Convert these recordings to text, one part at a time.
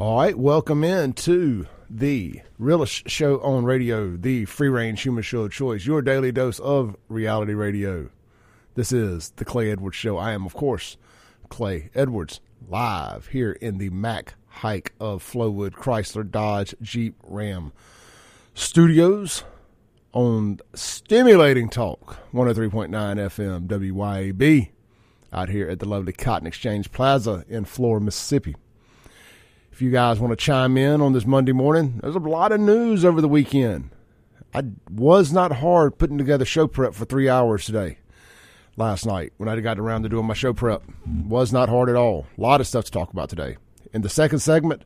All right, welcome in to the realest show on radio, the free range human show of choice, your daily dose of reality radio. This is the Clay Edwards Show. I am, of course, Clay Edwards, live here in the Mac Haik of Flowood Chrysler Dodge Jeep Ram studios on Stimulating Talk 103.9 FM WYAB out here at the lovely Cotton Exchange Plaza in Flora, Mississippi. If you guys want to chime in on this Monday morning, there's a lot of news over the weekend. I was not hard putting together show prep for three hours today, last night, when I got around to doing my show prep. Was not hard at all. A lot of stuff to talk about today. In the second segment,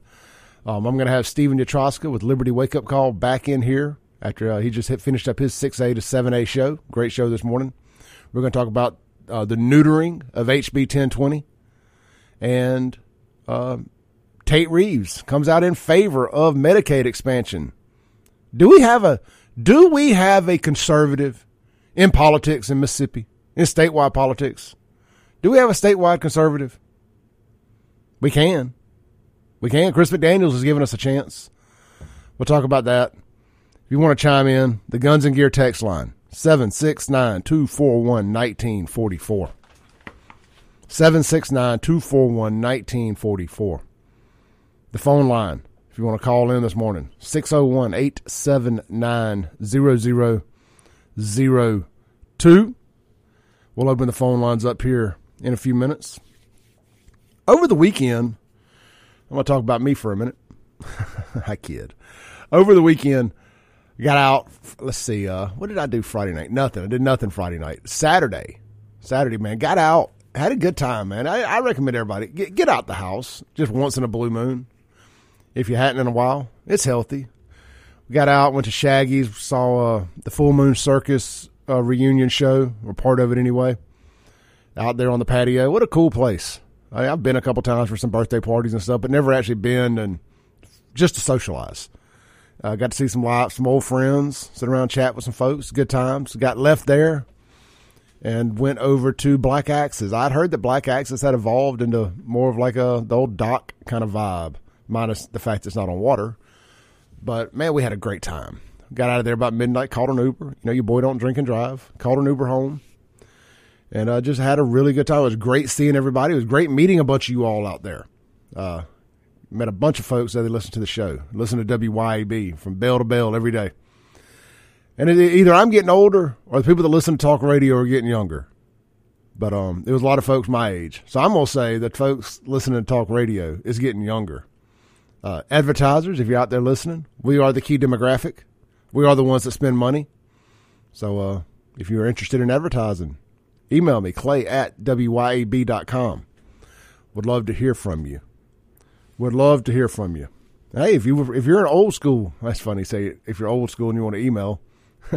um, I'm going to have Steven Utroska with Liberty Wake Up Call back in here after uh, he just hit, finished up his 6A to 7A show. Great show this morning. We're going to talk about uh, the neutering of HB 1020 and uh, Tate Reeves comes out in favor of Medicaid expansion. Do we have a do we have a conservative in politics in Mississippi, in statewide politics? Do we have a statewide conservative? We can. We can. Chris McDaniels has given us a chance. We'll talk about that. If you want to chime in, the Guns and Gear text line, 769 241 1944. 769 241 1944 the phone line if you want to call in this morning 601 879 0002. We'll open the phone lines up here in a few minutes. Over the weekend, I'm going to talk about me for a minute. I kid. Over the weekend, got out. Let's see. Uh, what did I do Friday night? Nothing. I did nothing Friday night. Saturday, Saturday, man, got out. Had a good time, man. I, I recommend everybody get, get out the house just once in a blue moon if you hadn't in a while. It's healthy. We got out, went to Shaggy's, saw uh, the Full Moon Circus uh, reunion show, or part of it anyway, out there on the patio. What a cool place. I, have been a couple times for some birthday parties and stuff, but never actually been and just to socialize. Uh, got to see some live, some old friends, sit around, chat with some folks, good times. Got left there and went over to Black Axes. I'd heard that Black Axes had evolved into more of like a the old dock kind of vibe minus the fact it's not on water. But man, we had a great time. Got out of there about midnight, called an Uber. You know, your boy don't drink and drive. Called an Uber home, and uh, just had a really good time. It was great seeing everybody. It was great meeting a bunch of you all out there. Uh, met a bunch of folks that they listen to the show, listen to WYAB from bell to bell every day. And it, either I'm getting older or the people that listen to talk radio are getting younger. But um, it was a lot of folks my age. So I'm going to say that folks listening to talk radio is getting younger. Uh, advertisers, if you're out there listening, we are the key demographic. We are the ones that spend money. So uh, if you're interested in advertising, email me, clay at wyab.com. Would love to hear from you. Would love to hear from you. Hey, if you if you're an old school, that's funny. Say if you're old school and you want to email.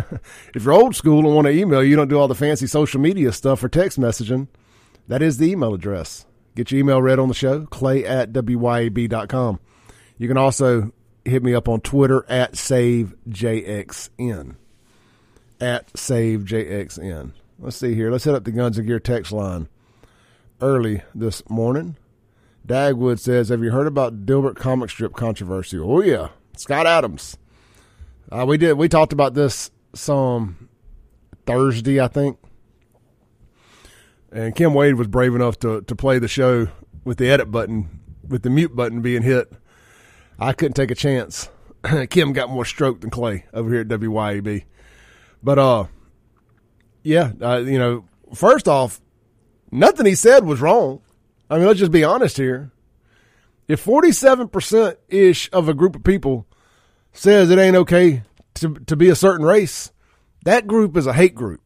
if you're old school and want to email, you don't do all the fancy social media stuff or text messaging. That is the email address. Get your email read on the show, clay at wyab.com. You can also hit me up on Twitter at SaveJXN. At SaveJXN. Let's see here. Let's hit up the Guns and Gear text line early this morning. Dagwood says, Have you heard about Dilbert comic strip controversy? Oh, yeah. Scott Adams. Uh, we did. We talked about this some Thursday, I think. And Kim Wade was brave enough to, to play the show with the edit button, with the mute button being hit I couldn't take a chance. Kim got more stroke than Clay over here at WYAB. But uh, yeah, uh, you know, first off, nothing he said was wrong. I mean, let's just be honest here. If forty-seven percent ish of a group of people says it ain't okay to to be a certain race, that group is a hate group.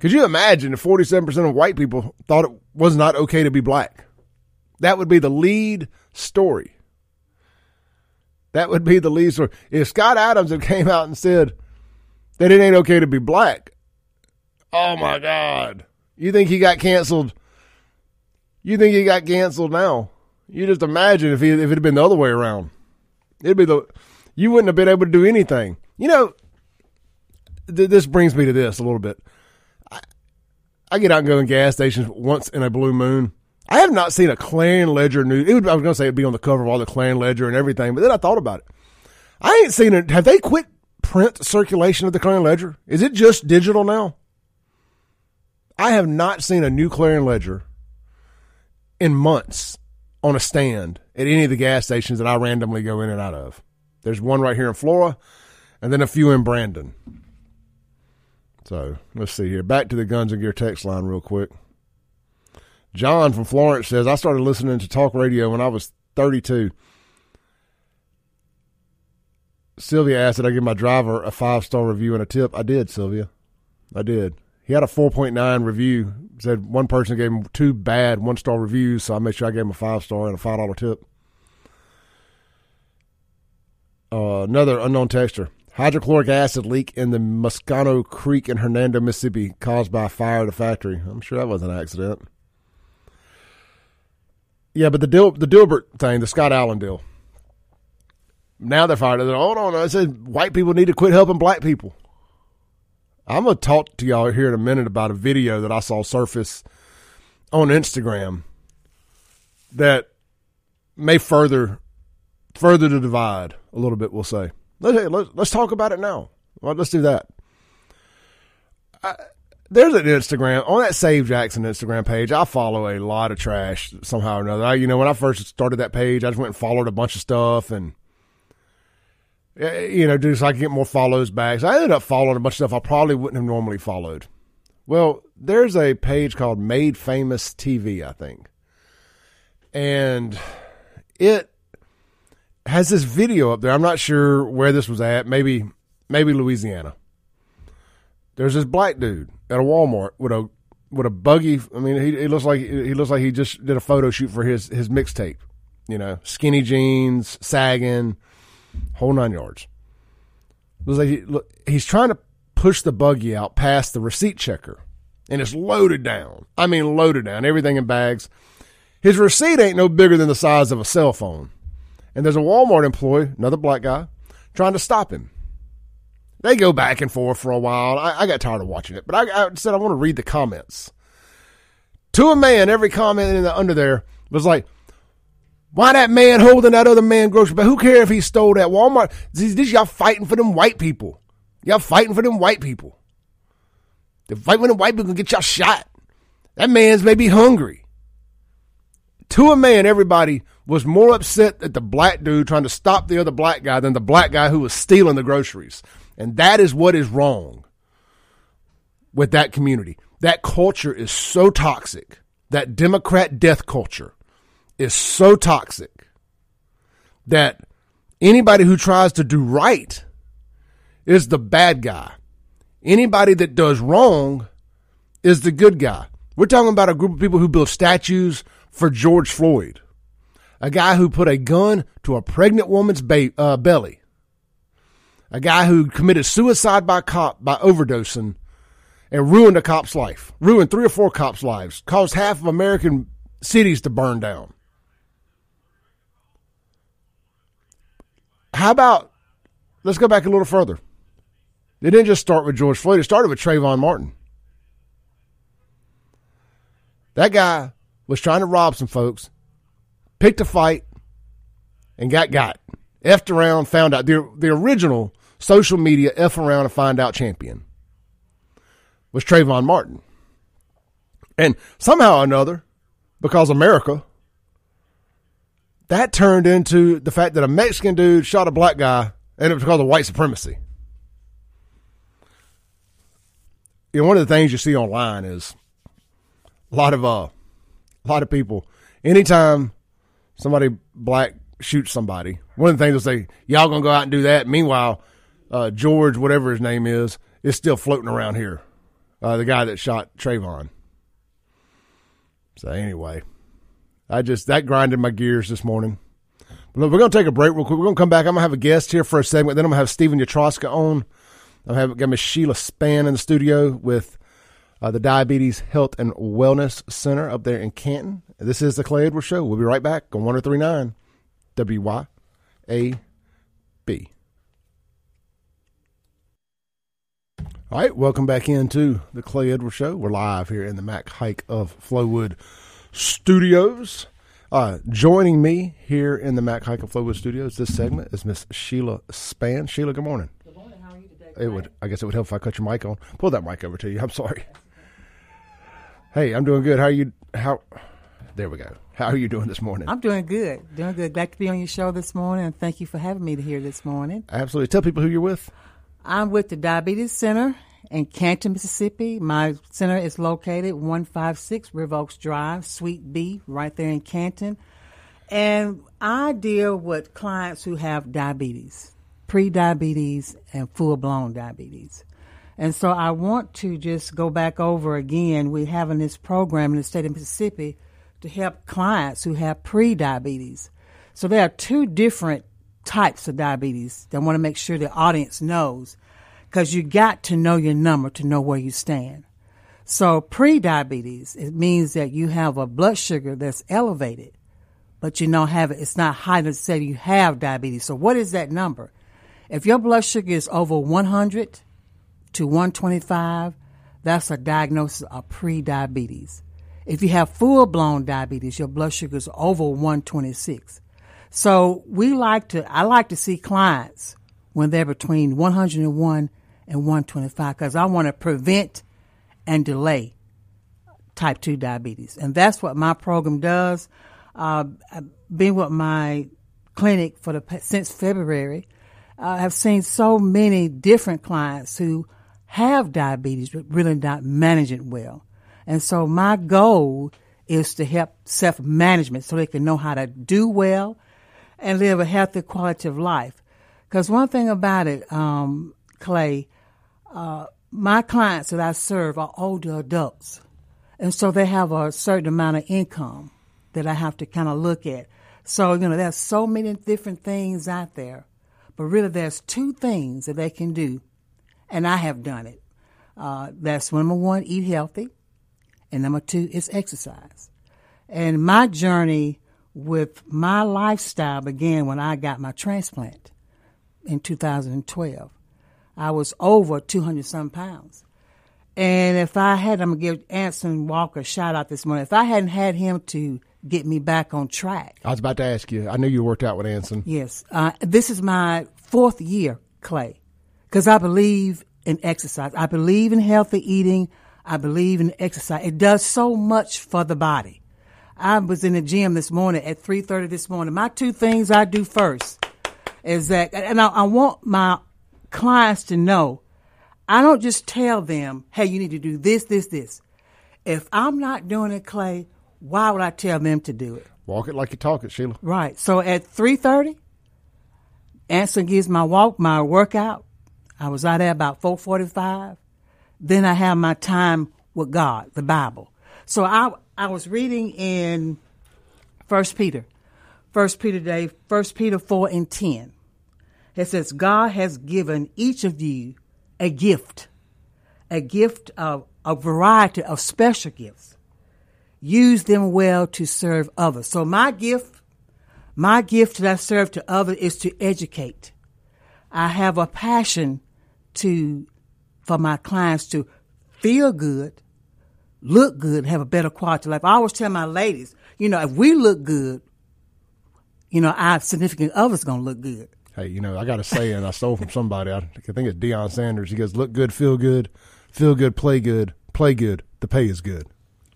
Could you imagine if forty-seven percent of white people thought it was not okay to be black? That would be the lead story. That would be the lead story. If Scott Adams had came out and said that it ain't okay to be black, oh my God. You think he got canceled? You think he got canceled now? You just imagine if he if it had been the other way around. It'd be the you wouldn't have been able to do anything. You know, th- this brings me to this a little bit. I, I get out and go in gas stations once in a blue moon I have not seen a Clarion Ledger news. Would, I was going to say it'd be on the cover of all the Clarion Ledger and everything, but then I thought about it. I ain't seen it. Have they quit print circulation of the Clarion Ledger? Is it just digital now? I have not seen a new Clarion Ledger in months on a stand at any of the gas stations that I randomly go in and out of. There's one right here in Flora, and then a few in Brandon. So let's see here. Back to the Guns and Gear text line real quick. John from Florence says, I started listening to talk radio when I was 32. Sylvia asked that I give my driver a five star review and a tip. I did, Sylvia. I did. He had a 4.9 review. Said one person gave him two bad one star reviews, so I made sure I gave him a five star and a five dollar tip. Uh, another unknown texture. Hydrochloric acid leak in the Moscano Creek in Hernando, Mississippi, caused by fire at a factory. I'm sure that was an accident. Yeah, but the Dil- the Dilbert thing, the Scott Allen deal. Now they're fired. They're, hold on. I said white people need to quit helping black people. I'm gonna talk to y'all here in a minute about a video that I saw surface on Instagram that may further further the divide a little bit. We'll say. Let's let's, let's talk about it now. Well, let's do that. I, there's an Instagram on that Save Jackson Instagram page. I follow a lot of trash somehow or another. I, you know, when I first started that page, I just went and followed a bunch of stuff and you know, just so I can get more follows back. So I ended up following a bunch of stuff I probably wouldn't have normally followed. Well, there's a page called Made Famous TV, I think, and it has this video up there. I'm not sure where this was at. Maybe, maybe Louisiana. There's this black dude at a Walmart with a with a buggy. I mean, he, he looks like he looks like he just did a photo shoot for his his mixtape. You know, skinny jeans, sagging, whole nine yards. Looks like he, look, he's trying to push the buggy out past the receipt checker, and it's loaded down. I mean, loaded down, everything in bags. His receipt ain't no bigger than the size of a cell phone. And there's a Walmart employee, another black guy, trying to stop him. They go back and forth for a while. I, I got tired of watching it, but I, I, said I want to read the comments. To a man, every comment in the, under there was like, why that man holding that other man grocery bag? Who care if he stole that Walmart? This, this y'all fighting for them white people. Y'all fighting for them white people. The fight when the white people can get y'all shot. That man's maybe hungry. To a man, everybody was more upset at the black dude trying to stop the other black guy than the black guy who was stealing the groceries. And that is what is wrong with that community. That culture is so toxic. That Democrat death culture is so toxic that anybody who tries to do right is the bad guy. Anybody that does wrong is the good guy. We're talking about a group of people who built statues for George Floyd, a guy who put a gun to a pregnant woman's ba- uh, belly, a guy who committed suicide by cop by overdosing and ruined a cop's life, ruined three or four cops' lives, caused half of American cities to burn down. How about let's go back a little further? It didn't just start with George Floyd, it started with Trayvon Martin. That guy was trying to rob some folks, picked a fight, and got got. Effed around, found out. The, the original social media F around and find out champion was Trayvon Martin. And somehow or another, because America, that turned into the fact that a Mexican dude shot a black guy and it was because of white supremacy. You know, one of the things you see online is a lot of uh, a lot of people. Anytime somebody black shoots somebody, one of the things they'll say, "Y'all gonna go out and do that." Meanwhile, uh, George, whatever his name is, is still floating around here. Uh, the guy that shot Trayvon. So anyway, I just that grinded my gears this morning. But we're gonna take a break real quick. We're gonna come back. I'm gonna have a guest here for a segment. Then I'm gonna have Steven Utroska on. I have got Miss Sheila Spann in the studio with uh, the Diabetes Health and Wellness Center up there in Canton. This is the Clay Edwards Show. We'll be right back on 1039 WYAB. All right, welcome back into the Clay Edwards Show. We're live here in the Mac Haik of Flowood Studios. Uh, joining me here in the Mac Haik of Flowood Studios, this segment is Miss Sheila Spann. Sheila, good morning. Good morning. How are you today? It would, I guess, it would help if I cut your mic on. Pull that mic over to you. I'm sorry. Hey, I'm doing good. How are you? How? There we go. How are you doing this morning? I'm doing good. Doing good. Glad to be on your show this morning, and thank you for having me here this morning. Absolutely. Tell people who you're with. I'm with the Diabetes Center in Canton, Mississippi. My center is located 156 River Oaks Drive, Suite B, right there in Canton. And I deal with clients who have diabetes, pre-diabetes and full-blown diabetes. And so I want to just go back over again. We're having this program in the state of Mississippi to help clients who have pre-diabetes. So there are two different types of diabetes I want to make sure the audience knows because you got to know your number to know where you stand. So pre-diabetes, it means that you have a blood sugar that's elevated, but you don't have it. It's not high enough to say you have diabetes. So what is that number? If your blood sugar is over 100 to 125, that's a diagnosis of pre-diabetes. If you have full-blown diabetes, your blood sugar is over 126. So we like to, I like to see clients when they're between 101 and 125 because I want to prevent and delay type 2 diabetes. And that's what my program does. Uh, I've been with my clinic for the since February. I have seen so many different clients who have diabetes but really not manage it well. And so my goal is to help self management so they can know how to do well and live a healthy quality of life. Because one thing about it, um, Clay, uh, my clients that I serve are older adults. And so they have a certain amount of income that I have to kind of look at. So, you know, there's so many different things out there, but really there's two things that they can do, and I have done it. Uh, that's number one, eat healthy, and number two is exercise. And my journey with my lifestyle began when I got my transplant in 2012. I was over 200 some pounds. And if I had, I'm going to give Anson Walker a shout out this morning. If I hadn't had him to get me back on track. I was about to ask you. I knew you worked out with Anson. Yes. Uh, this is my fourth year, Clay, because I believe in exercise. I believe in healthy eating. I believe in exercise. It does so much for the body. I was in the gym this morning at 3.30 this morning. My two things I do first is that, and I, I want my clients to know, I don't just tell them, hey, you need to do this, this, this. If I'm not doing it, Clay, why would I tell them to do it? Walk it like you talk it, Sheila. Right. So at 3.30, Anson gives my walk, my workout. I was out there about 4.45. Then I have my time with God, the Bible. So I, I was reading in First Peter, First Peter Day, First Peter four and ten. It says God has given each of you a gift, a gift of a variety of special gifts. Use them well to serve others. So my gift, my gift that I serve to others is to educate. I have a passion to for my clients to feel good, look good, have a better quality of life. I always tell my ladies, you know, if we look good, you know, our significant other's gonna look good. Hey, you know, I got a saying I stole from somebody. I think it's Deion Sanders. He goes, "Look good, feel good, feel good, play good, play good. The pay is good."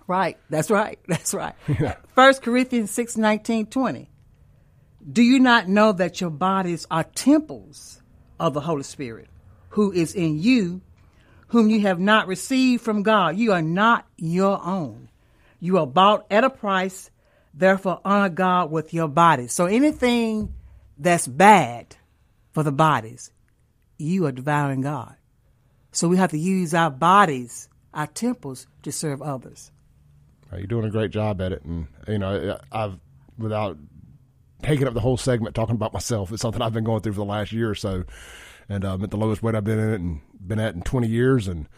Right. That's right. That's right. First Corinthians 6, 19, 20. Do you not know that your bodies are temples of the Holy Spirit, who is in you, whom you have not received from God? You are not your own. You are bought at a price. Therefore, honor God with your bodies. So anything that's bad for the bodies, you are devouring God. So we have to use our bodies, our temples, to serve others. You're doing a great job at it, and you know, I've without taking up the whole segment talking about myself. It's something I've been going through for the last year or so, and I'm at the lowest weight I've been in it and been at in 20 years, and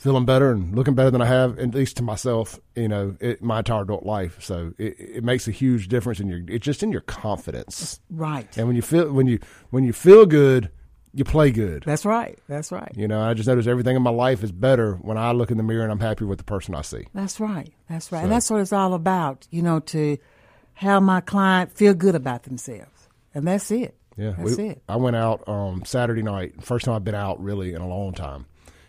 feeling better and looking better than I have, at least to myself, you know, it, my entire adult life. So it, it makes a huge difference in your, it's just in your confidence. Right. And when you feel, when you, when you feel good, you play good. That's right. That's right. You know, I just notice everything in my life is better when I look in the mirror and I'm happy with the person I see. That's right. That's right. So, and that's what it's all about, you know, to have my client feel good about themselves. And that's it. Yeah. That's we, it. I went out um, Saturday night. First time I've been out really in a long time.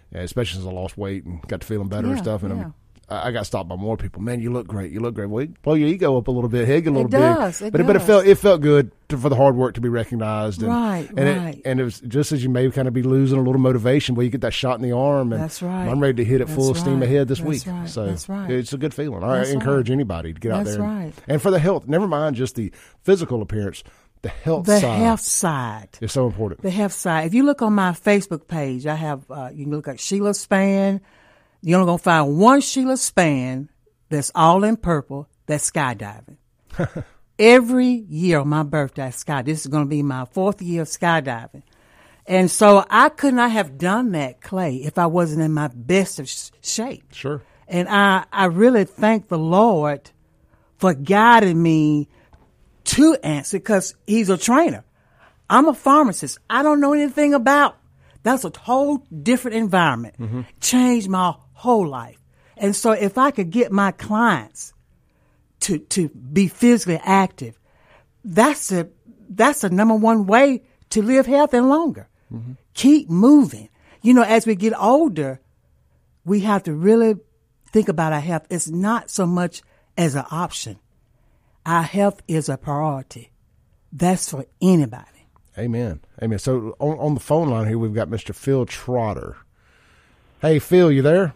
Yeah, especially since I lost weight and got to feeling better yeah, and stuff. And yeah. I'm I got stopped by more people. Man, you look great. You look great. Well, blow your ego up a little bit. Get a little bit. it does, big. It but does. but it felt it felt good to, for the hard work to be recognized. And, Right, and right. It, and it was just as you may kind of be losing a little motivation where you get that shot in the arm. And That's right. I'm ready to hit it full That's steam ahead this That's week. right. So That's right. it's a good feeling. I That's encourage right. anybody to get out there. And, right. and for the health, never mind just the physical appearance. The health The side health side. is so important. The health side. If you look on my Facebook page, I have, uh, you can look at Sheila Spann. You're only going to find one Sheila Spann that's all in purple that's skydiving. Every year on my birthday, I sky. This is going to be my fourth year of skydiving. And so I could not have done that, Clay, if I wasn't in my best of sh- shape. Sure. And I, I really thank the Lord for guiding me to Anson because he's a trainer. I'm a pharmacist. I don't know anything about. That's a whole different environment. Mm-hmm. Changed my whole life. And so if I could get my clients to to be physically active, that's a that's a number one way to live healthy and longer. Mm-hmm. Keep moving. You know, as we get older, we have to really think about our health. It's not so much as an option. Our health is a priority. That's for anybody. Amen. Amen. So on, on the phone line here, we've got Mr. Phil Trotter. Hey, Phil, you there?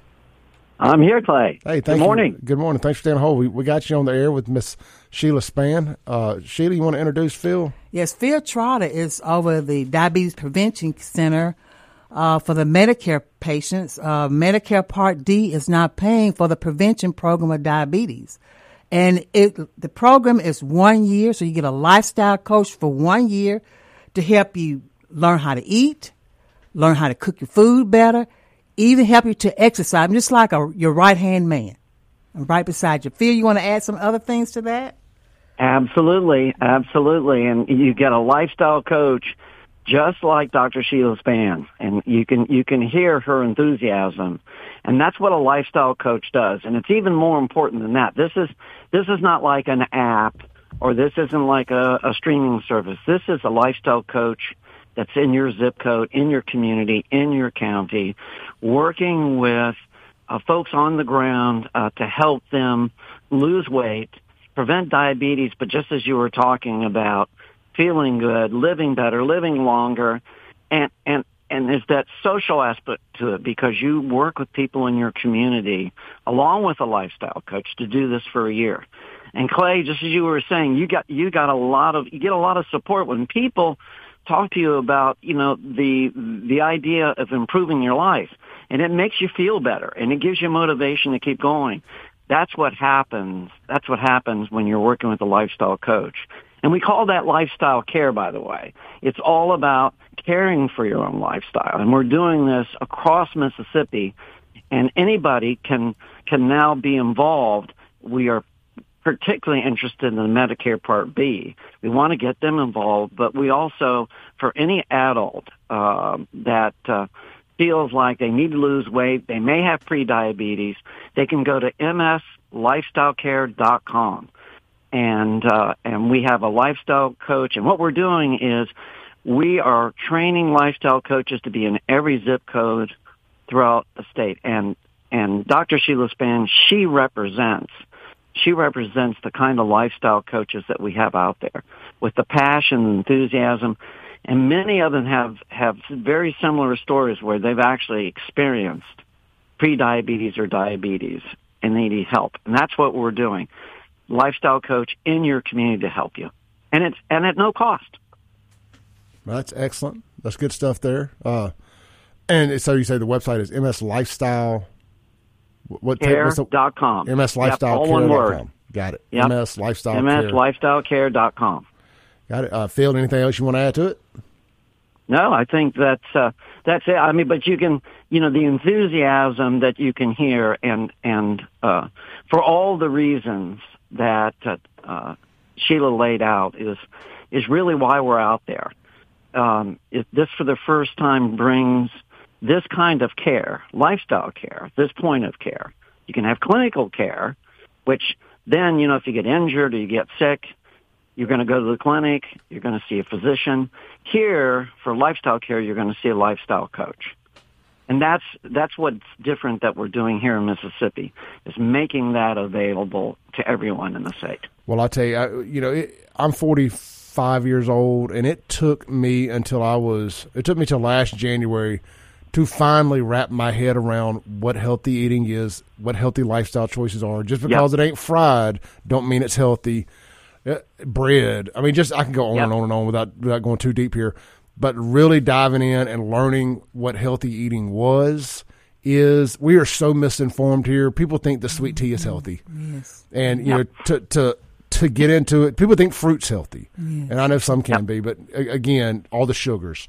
I'm here, Clay. Hey, thank Good you. morning. Good morning. Thanks for staying on hold. We, we got you on the air with Miss Sheila Spann. Uh, Sheila, you want to introduce Phil? Yes, Phil Trotter is over the Diabetes Prevention Center uh, for the Medicare patients. Uh, Medicare Part D is not paying for the prevention program of diabetes. And it, the program is one year, so you get a lifestyle coach for one year to help you learn how to eat, learn how to cook your food better, even help you to exercise. I'm just like a, your right hand man. I'm right beside you. Phil, you want to add some other things to that? Absolutely, absolutely. And you get a lifestyle coach just like Dr. Sheila Spann. And you can you can hear her enthusiasm. And that's what a lifestyle coach does. And it's even more important than that. This is this is not like an app or this isn't like a, a streaming service. This is a lifestyle coach that's in your zip code, in your community, in your county, working with uh, folks on the ground uh, to help them lose weight, prevent diabetes, but just as you were talking about, feeling good, living better, living longer, and and and there's that social aspect to it because you work with people in your community along with a lifestyle coach to do this for a year. And Clay, just as you were saying, you got you got a lot of you get a lot of support when people talk to you about you know the the idea of improving your life, and it makes you feel better and it gives you motivation to keep going. That's what happens. That's what happens when you're working with a lifestyle coach. And we call that lifestyle care, by the way. It's all about caring for your own lifestyle. And we're doing this across Mississippi and anybody can, can now be involved. We are particularly interested in the Medicare Part B. We want to get them involved, but we also, for any adult uh, that uh, feels like they need to lose weight, they may have prediabetes, they can go to mslifestylecare.com. And uh, and we have a lifestyle coach, and what we're doing is we are training lifestyle coaches to be in every zip code throughout the state. And and Dr. Sheila Spann, she represents she represents the kind of lifestyle coaches that we have out there with the passion and enthusiasm. And many of them have, have very similar stories where they've actually experienced prediabetes or diabetes and they need help. And that's what we're doing. Lifestyle coach in your community to help you. And it's, and at no cost. That's excellent. That's good stuff there. Uh, and so you say the website is MS Lifestyle. What dot com. MS Lifestyle yep, all one word. Got it. Yep. MS Lifestyle MS Lifestyle Care dot com. Got it. Uh, Phil, anything else you want to add to it? No, I think that's uh, that's it. I mean, but you can, you know, the enthusiasm that you can hear, and and uh, for all the reasons that uh, uh, Sheila laid out is is really why we're out there. um, it, this for the first time brings this kind of care, lifestyle care, this point of care. You can have clinical care, which then, you know, if you get injured or you get sick, you're going to go to the clinic, you're going to see a physician. Here, for lifestyle care, you're going to see a lifestyle coach. And that's, that's what's different that we're doing here in Mississippi, is making that available to everyone in the state. Well, I tell you, I, you know, it, I'm 45 years old, and it took me until I was, it took me till last January to finally wrap my head around what healthy eating is, what healthy lifestyle choices are. Just because yep. it ain't fried, don't mean it's healthy. Uh, bread. I mean, just I can go on yep. and on and on without without going too deep here. But really diving in and learning what healthy eating was is we are so misinformed here. People think the sweet tea is healthy, yes. and you yep. know to to to get into it, people think fruit's healthy, yes. and I know some can yep. be, but again, all the sugars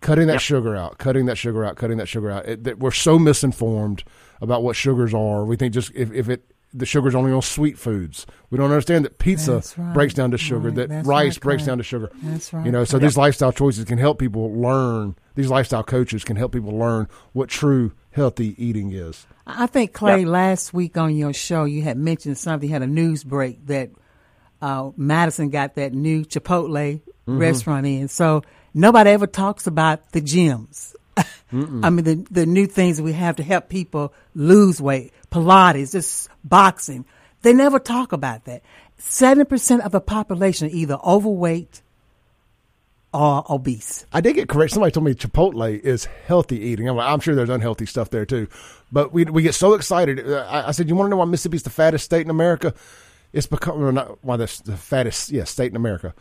cutting that yep. sugar out, cutting that sugar out, cutting that sugar out. It, that we're so misinformed about what sugars are. We think just if, if it the sugar's only on sweet foods. We don't understand that pizza right. breaks down to sugar, right. that That's rice right, breaks down to sugar. That's right. You know, so yep. these lifestyle choices can help people learn. These lifestyle coaches can help people learn what true healthy eating is. I think Clay, yep. last week on your show, you had mentioned something. You had a news break that uh, Madison got that new Chipotle mm-hmm. restaurant in. So nobody ever talks about the gyms. I mean, the, the new things we have to help people lose weight, Pilates, just boxing. They never talk about that. 7% of the population are either overweight or obese. I did get correct. Somebody told me Chipotle is healthy eating. I'm, like, I'm sure there's unhealthy stuff there too. But we, we get so excited. Uh, I, I said, you want to know why Mississippi's the fattest state in America? It's because, well, not why the, the fattest, yeah, state in America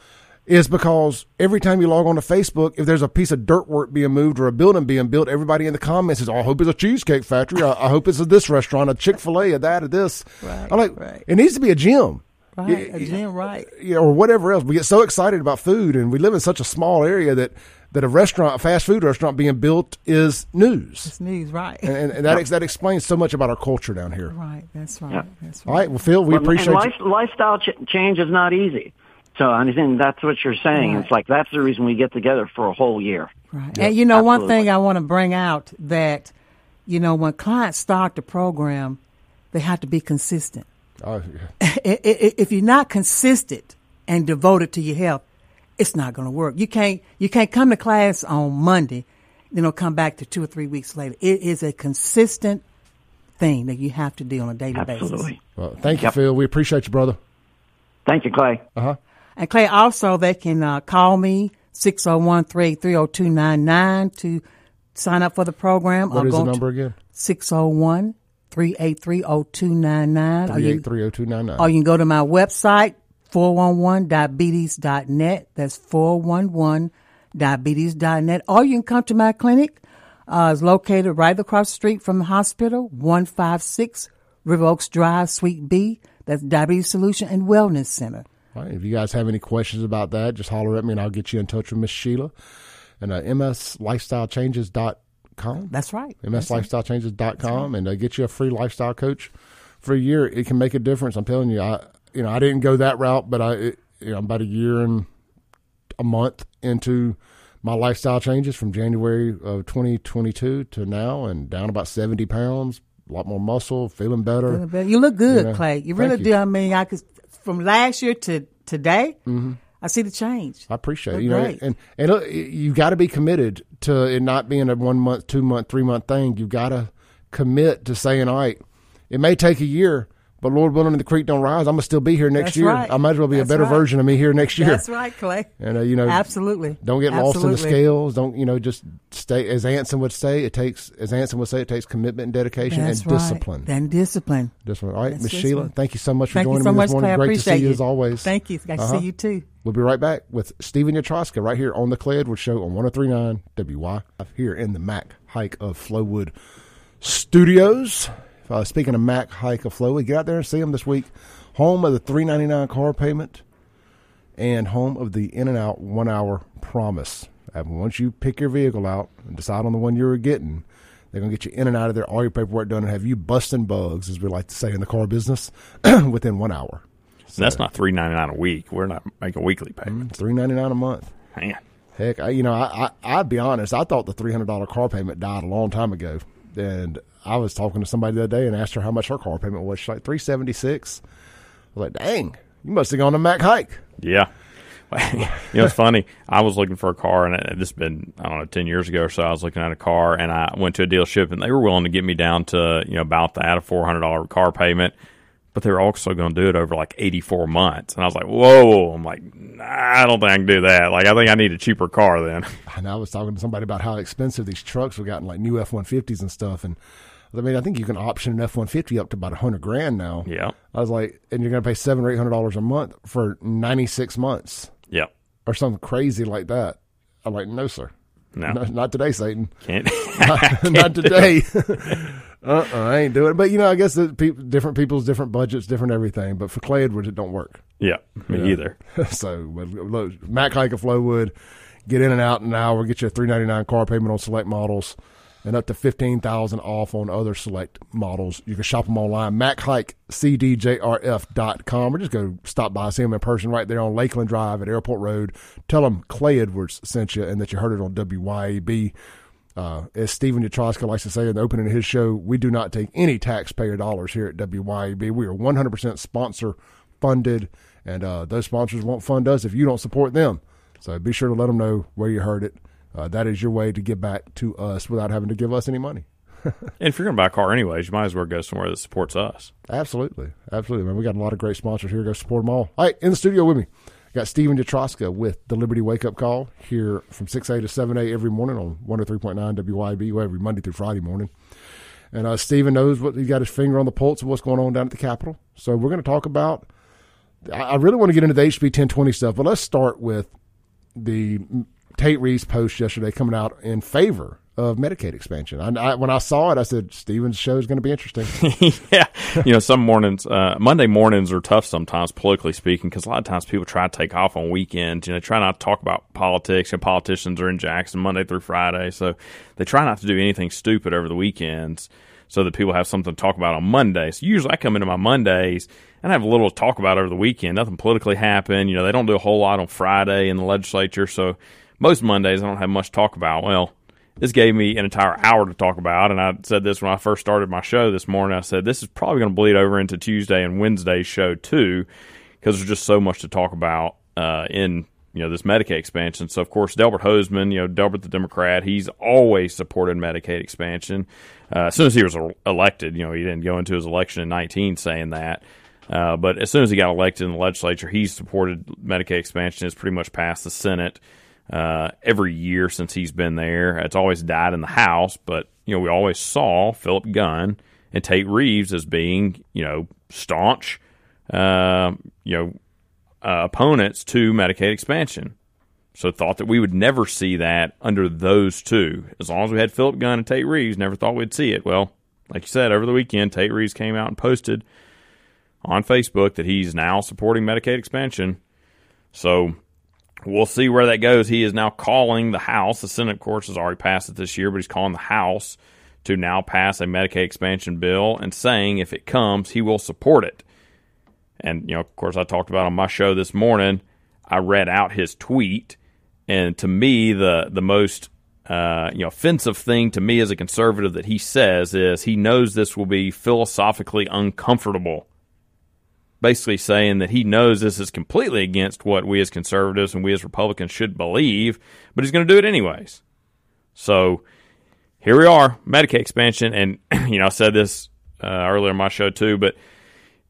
is because every time you log on to Facebook, if there's a piece of dirt work being moved or a building being built, everybody in the comments says, oh, I hope it's a cheesecake factory. I, I hope it's a this restaurant, a Chick fil A, a that, a this. Right, I'm like, right. it needs to be a gym. Right, a gym, right. Yeah, or whatever else. We get so excited about food and we live in such a small area that, that a restaurant, a fast food restaurant being built is news. It's news, right. And, and, and that, yep. that explains so much about our culture down here. Right, that's right. Yep. That's right. All right, well, Phil, we well, appreciate life, Lifestyle ch- change is not easy. So I think that's what you're saying. Right. It's like that's the reason we get together for a whole year. Right. And you know, Absolutely. one thing I want to bring out that, you know, when clients start the program, they have to be consistent. Oh, yeah. if you're not consistent and devoted to your health, it's not going to work. You can't you can't come to class on Monday, you know, come back to two or three weeks later. It is a consistent thing that you have to do on a daily Absolutely. basis. Well, thank you, Phil. We appreciate you, brother. Thank you, Clay. Uh huh. And Clay, also they can uh, call me 601-383-0299 to sign up for the program. What is the number again? 601 383-0299. 383-0299. Or you can go to my website, 411diabetes.net. That's 411diabetes.net. Or you can come to my clinic. Uh, it's located right across the street from the hospital, 156 River Oaks Drive, Suite B. That's Diabetes Solution and Wellness Center. Right. If you guys have any questions about that, just holler at me and I'll get you in touch with Miss Sheila and uh, mslifestylechanges.com. That's right. mslifestylechanges.com right. and uh, get you a free lifestyle coach for a year. It can make a difference. I'm telling you, I you know I didn't go that route, but I it, you know I'm about a year and a month into my lifestyle changes from January of 2022 to now, and down about 70 pounds, a lot more muscle, feeling better. Feeling better. You look good, you know, Clay. You really do. I mean, I could from last year to today, mm-hmm. I see the change. I appreciate it. You great. know, and and look, you got to be committed to it not being a one month, two month, three month thing. You got to commit to saying, all right, it may take a year, but Lord willing, the creek don't rise. I'm gonna still be here next That's year. Right. I might as well be That's a better right. version of me here next year. That's right, Clay. And uh, you know, absolutely. Don't get absolutely. lost in the scales. Don't you know? Just stay. As Anson would say, it takes. As Anson would say, it takes commitment and dedication That's and right. discipline. And discipline. Discipline. All right, Miss. Sheila. Thank you so much for Thank joining you so me much, this morning. Clay. Great to see you you as always. Thank you. To Uh-huh. see you too. We'll be right back with Steven Utroska right here on the Clay Edwards Show on 1039 WY here in the Mac Haik of Flowood Studios. Uh, speaking of Mac Haik of Flowood, get out there and see them this week. Home of the 399 car payment and home of the in and out one hour promise. And once you pick your vehicle out and decide on the one you're getting, they're going to get you in and out of there, all your paperwork done, and have you busting bugs, as we like to say in the car business, within one hour. So that's not three ninety nine a week. We're not making weekly payments. Three ninety nine a month. Man. Heck, I, you know, I, I I'd be honest. I thought the three hundred dollar car payment died a long time ago, and I was talking to somebody the other day and asked her how much her car payment was. She's like three seventy six. I was like, dang, you must have gone to Mac Haik. Yeah. you know, it's funny. I was looking for a car, and this has been I don't know ten years ago or so. I was looking at a car, and I went to a dealership, and they were willing to get me down to you know about that a four hundred dollar car payment, but they were also going to do it over like eighty four months, and I was like, whoa! I'm like, nah, I don't think I can do that. Like, I think I need a cheaper car then. And I was talking to somebody about how expensive these trucks were gotten, like new F one fifties and stuff. And I mean, I think you can option an F one fifty up to about a hundred grand now. yeah, I was like, and you're going to pay seven or eight hundred dollars a month for ninety six months yeah, or something crazy like that. I'm like, no, sir, no, no, not today, Satan. can't. not today. uh, uh I ain't doing it. But you know, I guess the peop different people's different budgets, different everything. But for Clay Edwards, it don't work. yeah, me either. so, but look, Mac Haik of Flowood, get in and out in an hour, get you a three ninety nine car payment on select models, and up to fifteen thousand off on other select models. You can shop them online, MacHikeCDJRF.com, or just go stop by, see them in person right there on Lakeland Drive at Airport Road. Tell them Clay Edwards sent you and that you heard it on WYAB. Uh, as Steven Utroska likes to say in the opening of his show, we do not take any taxpayer dollars here at WYAB. We are 100% sponsor funded, and uh, those sponsors won't fund us if you don't support them. So be sure to let them know where you heard it. Uh, that is your way to get back to us without having to give us any money. And if you're going to buy a car anyways, you might as well go somewhere that supports us. Absolutely. Absolutely, man. We got a lot of great sponsors here. Go support them all. All right, in the studio with me, got Steven Utroska with the Liberty Wake Up Call here from 6A to 7A every morning on 103.9 WYB, every Monday through Friday morning. And uh, Steven knows what he's got his finger on the pulse of what's going on down at the Capitol. So we're going to talk about. I I really want to get into the HB 1020 stuff, but let's start with the Tate Reeves post yesterday coming out in favor of Medicaid expansion. I, I, when I saw it, I said, Steven's show is going to be interesting. yeah, you know, some mornings, uh, Monday mornings are tough sometimes, politically speaking, because a lot of times people try to take off on weekends. You know, try not to talk about politics. And politicians are in Jackson Monday through Friday, so they try not to do anything stupid over the weekends, so that people have something to talk about on Monday. So usually, I come into my Mondays and I have a little to talk about over the weekend. Nothing politically happened. You know, they don't do a whole lot on Friday in the legislature, so most Mondays I don't have much to talk about. Well this gave me an entire hour to talk about. And I said this when I first started my show this morning. I said this is probably going to bleed over into Tuesday and Wednesday's show too, because there's just so much to talk about uh, in you know this Medicaid expansion. So of course Delbert Hosemann, you know Delbert the Democrat, he's always supported Medicaid expansion. Uh, as soon as he was elected, you know he didn't go into his election in 19 saying that. Uh, but as soon as he got elected in the legislature, he supported Medicaid expansion. It's pretty much passed the Senate uh, every year since he's been there. It's always died in the House, but you know we always saw Philip Gunn and Tate Reeves as being you know staunch, uh, you know uh, opponents to Medicaid expansion. So thought that we would never see that under those two. As long as we had Philip Gunn and Tate Reeves, never thought we'd see it. Well, like you said, over the weekend, Tate Reeves came out and posted on Facebook that he's now supporting Medicaid expansion. So we'll see where that goes. He is now calling the House. The Senate, of course, has already passed it this year, but he's calling the House to now pass a Medicaid expansion bill and saying if it comes, he will support it. And, you know, of course, I talked about on my show this morning, I read out his tweet. And to me, the, the most uh, you know, offensive thing to me as a conservative that he says is he knows this will be philosophically uncomfortable basically saying that he knows this is completely against what we as conservatives and we as Republicans should believe, but he's going to do it anyways. So here we are, Medicaid expansion, and you know I said this uh, earlier in my show too, but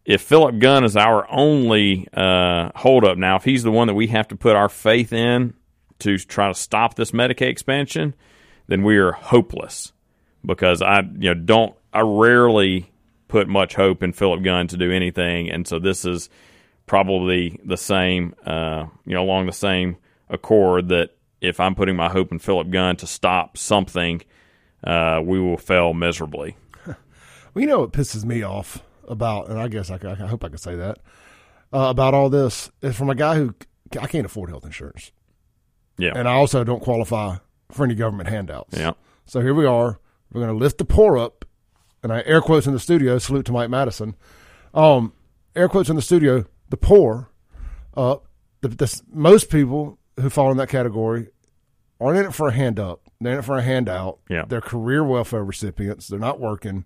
if Philip Gunn is our only uh, holdup now, if he's the one that we have to put our faith in to try to stop this Medicaid expansion, then we are hopeless because I you know don't I rarely put much hope in Philip Gunn to do anything, and so this is probably the same, uh, you know, along the same accord that if I'm putting my hope in Philip Gunn to stop something, uh, we will fail miserably. Well, you know what pisses me off about, and I guess I, I hope I can say that uh, about all this is from a guy who I can't afford health insurance, Yeah, and I also don't qualify for any government handouts. yeah, So here we are. We're going to lift the poor up, and I air quotes in the studio. Salute to Mike Madison. Um, air quotes in the studio. The poor, uh, the, the most people who fall in that category aren't in it for a hand up. They're in it for a handout. Yeah. They're career welfare recipients. They're not working.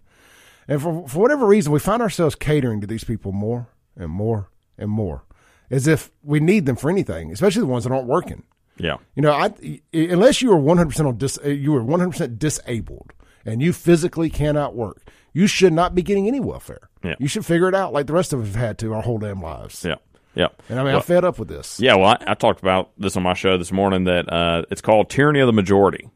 And for, for whatever reason, we find ourselves catering to these people more and more and more as if we need them for anything, especially the ones that aren't working. Yeah. You know, I, unless you are 100% on dis, you are 100% disabled and you physically cannot work, you should not be getting any welfare. Yeah. You should figure it out like the rest of us have had to our whole damn lives. Yeah. Yeah. And I mean, Well- I'm fed up with this. Yeah, well, I, I talked about this on my show this morning that uh, it's called tyranny of the majority.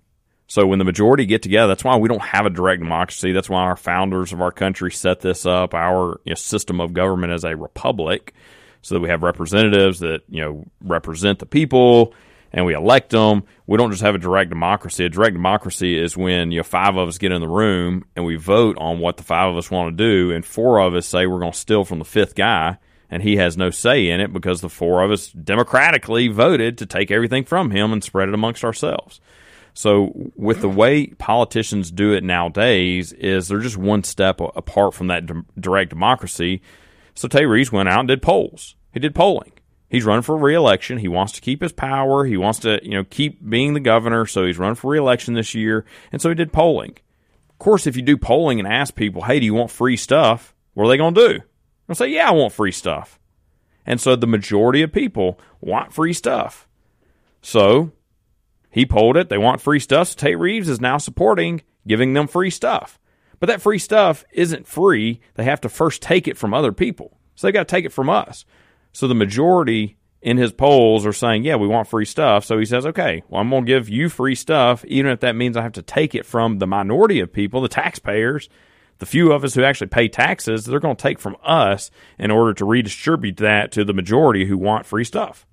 So when the majority get together, that's why we don't have a direct democracy. That's why our founders of our country set this up, our you know, system of government as a republic, so that we have representatives that you know represent the people and we elect them. We don't just have a direct democracy. A direct democracy is when you know five of us get in the room and we vote on what the five of us want to do, and four of us say we're going to steal from the fifth guy, and he has no say in it because the four of us democratically voted to take everything from him and spread it amongst ourselves. So with the way politicians do it nowadays is they're just one step apart from that direct democracy. So Tate Reeves went out and did polls. He did polling. He's running for reelection. He wants to keep his power. He wants to, you know, keep being the governor. So he's running for reelection this year. And so he did polling. Of course, if you do polling and ask people, hey, do you want free stuff? What are they going to do? They'll say, yeah, I want free stuff. And so the majority of people want free stuff. So he polled it. They want free stuff. So Tate Reeves is now supporting giving them free stuff. But that free stuff isn't free. They have to first take it from other people. So they've got to take it from us. So the majority in his polls are saying, yeah, we want free stuff. So he says, okay, well, I'm going to give you free stuff, even if that means I have to take it from the minority of people, the taxpayers, the few of us who actually pay taxes, they're going to take from us in order to redistribute that to the majority who want free stuff.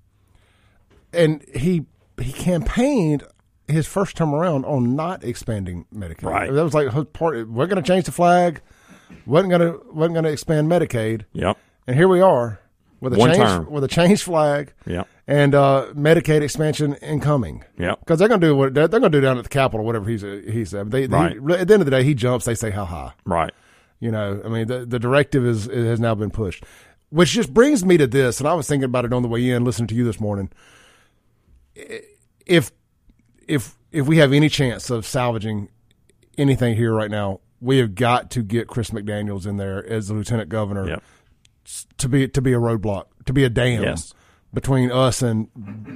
and he he campaigned his first term around on not expanding Medicaid. Right. That was like part. We're going to change the flag. wasn't going to wasn't going to expand Medicaid. Yep. And here we are with a One change term. with a changed flag. Yep. And uh, Medicaid expansion incoming. Yep. Because they're going to do what they're, to do down at the Capitol, whatever he's he said. They, Right. at the end of the day, he jumps. They say how high. Right. You know, I mean, the, the directive is it has now been pushed, which just brings me to this. And I was thinking about it on the way in, listening to you this morning. If if if we have any chance of salvaging anything here right now, we have got to get Chris McDaniel's in there as the lieutenant governor Yep. To be to be a roadblock, to be a dam Yes. between us and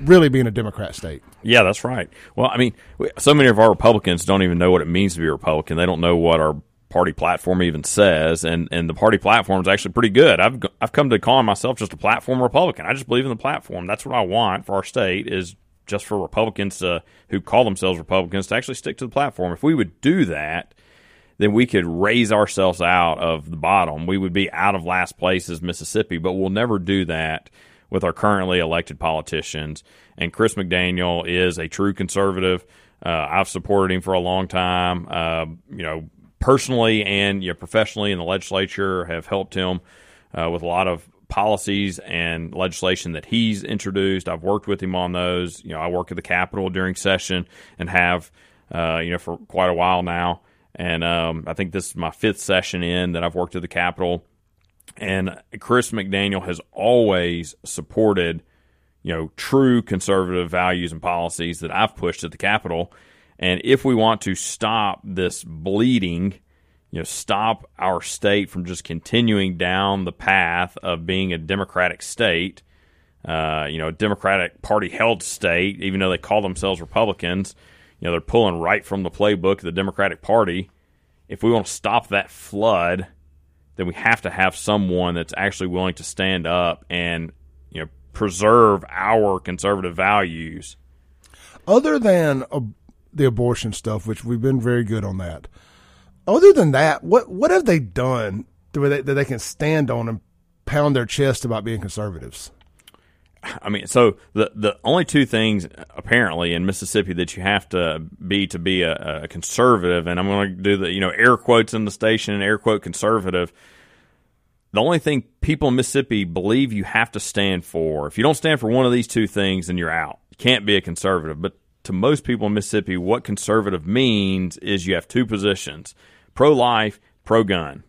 really being a Democrat state. Yeah, that's right. Well, I mean, so many of our Republicans don't even know what it means to be a Republican. They don't know what our party platform even says, and and the party platform is actually pretty good. I've I've come to call myself just a platform Republican. I just believe in the platform. That's what I want for our state is just for Republicans to, who call themselves Republicans to actually stick to the platform. If we would do that, then we could raise ourselves out of the bottom. We would be out of last place as Mississippi, but we'll never do that with our currently elected politicians. And Chris McDaniel is a true conservative. Uh, I've supported him for a long time. Uh, you know, personally and you know, professionally in the legislature, have helped him uh, with a lot of policies and legislation that he's introduced. I've worked with him on those. You know, I work at the Capitol during session and have, uh, you know, for quite a while now. And um, I think this is my fifth session in that I've worked at the Capitol. And Chris McDaniel has always supported, you know, true conservative values and policies that I've pushed at the Capitol. And if we want to stop this bleeding, you know, stop our state from just continuing down the path of being a democratic state, uh, you know, a Democratic Party held state, even though they call themselves Republicans, you know, they're pulling right from the playbook of the Democratic Party. If we want to stop that flood, then we have to have someone that's actually willing to stand up and, you know, preserve our conservative values. Other than the abortion stuff, which we've been very good on that. Other than that, what what have they done that they, that they can stand on and pound their chest about being conservatives? I mean, so the the only two things apparently in Mississippi that you have to be to be a, a conservative, and I'm going to do the you know air quotes in the station and air quote conservative. The only thing people in Mississippi believe you have to stand for, if you don't stand for one of these two things, then you're out. You can't be a conservative. But to most people in Mississippi, what conservative means is you have two positions: pro life, pro gun,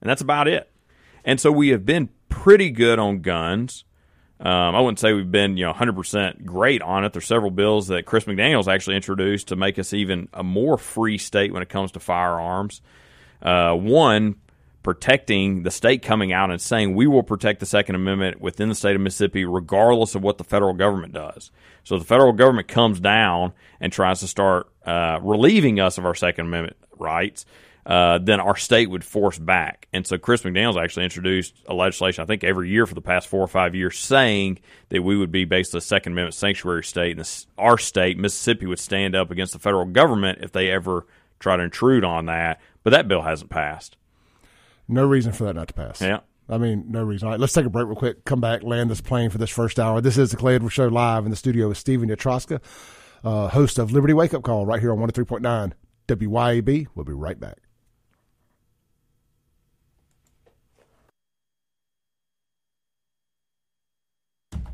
and that's about it. And so we have been pretty good on guns. Um, I wouldn't say we've been, you know, 100% great on it. There's several bills that Chris McDaniels actually introduced to make us even a more free state when it comes to firearms. Uh, one, protecting the state coming out and saying we will protect the Second Amendment within the state of Mississippi, regardless of what the federal government does. So the federal government comes down and tries to start uh, relieving us of our Second Amendment rights, uh, then our state would force back. And so Chris McDaniels actually introduced a legislation, I think, every year for the past four or five years, saying that we would be basically a Second Amendment sanctuary state, and this, our state, Mississippi, would stand up against the federal government if they ever try to intrude on that. But that bill hasn't passed. No reason for that not to pass. Yeah. I mean, no reason. All right, let's take a break real quick. Come back, land this plane for this first hour. This is the Clay Edwards Show live in the studio with Steven Utroska, uh, host of Liberty Wake Up Call right here on 103.9 WYAB. We'll be right back.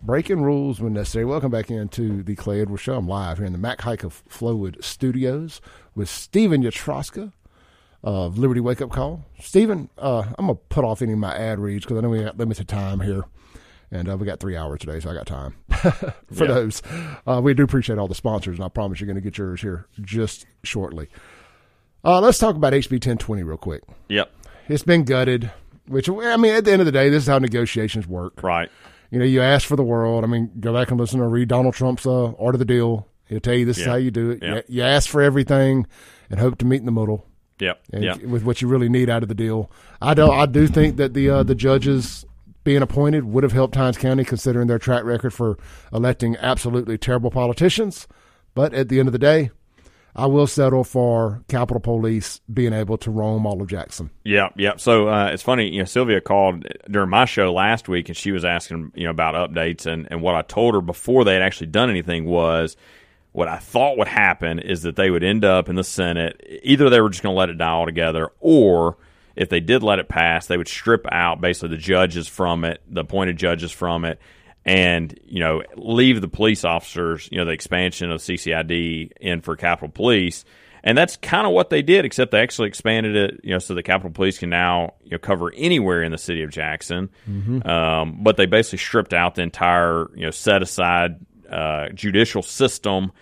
Breaking rules when necessary. Welcome back into the Clay Edwards Show. I'm live here in the Mac Haik of Flowood Studios with Steven Utroska of Liberty Wake Up Call. Steven, uh, I'm going to put off any of my ad reads because I know we got limited time here. And uh, we got three hours today, so I got time for Yeah. those. Uh, we do appreciate all the sponsors, and I promise you're going to get yours here just shortly. Uh, let's talk about HB 1020 real quick. Yep. It's been gutted, which, I mean, at the end of the day, this is how negotiations work. Right. You know, you ask for the world. I mean, go back and listen or read Donald Trump's uh, Art of the Deal. He'll tell you this is how you do it. Yeah. You, you ask for everything and hope to meet in the middle and Yep. with what you really need out of the deal. I do I do think that the uh, the judges being appointed would have helped Hinds County considering their track record for electing absolutely terrible politicians. But at the end of the day, I will settle for Capitol Police being able to roam all of Jackson. Yeah, yeah. So uh, it's funny, you know, Sylvia called during my show last week, and she was asking, you know, about updates, and and what I told her before they had actually done anything was, what I thought would happen is that they would end up in the Senate. Either they were just going to let it die altogether, or if they did let it pass, they would strip out basically the judges from it, the appointed judges from it, and you know leave the police officers, you know, the expansion of CCID in for Capitol Police. And that's kind of what they did, except they actually expanded it, you know, so the Capitol Police can now you know cover anywhere in the city of Jackson. Um, but they basically stripped out the entire you know set aside uh, judicial system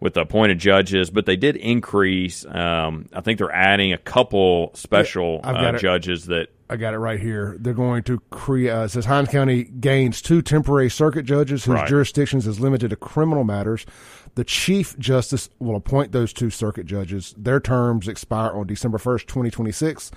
with the appointed judges. But they did increase. Um, I think they're adding a couple special I've uh, judges that I got it right here. They're going to create. Uh, says Hinds County gains two temporary circuit judges whose Right. jurisdictions is limited to criminal matters. The chief justice will appoint those two circuit judges. Their terms expire on December first, twenty twenty six.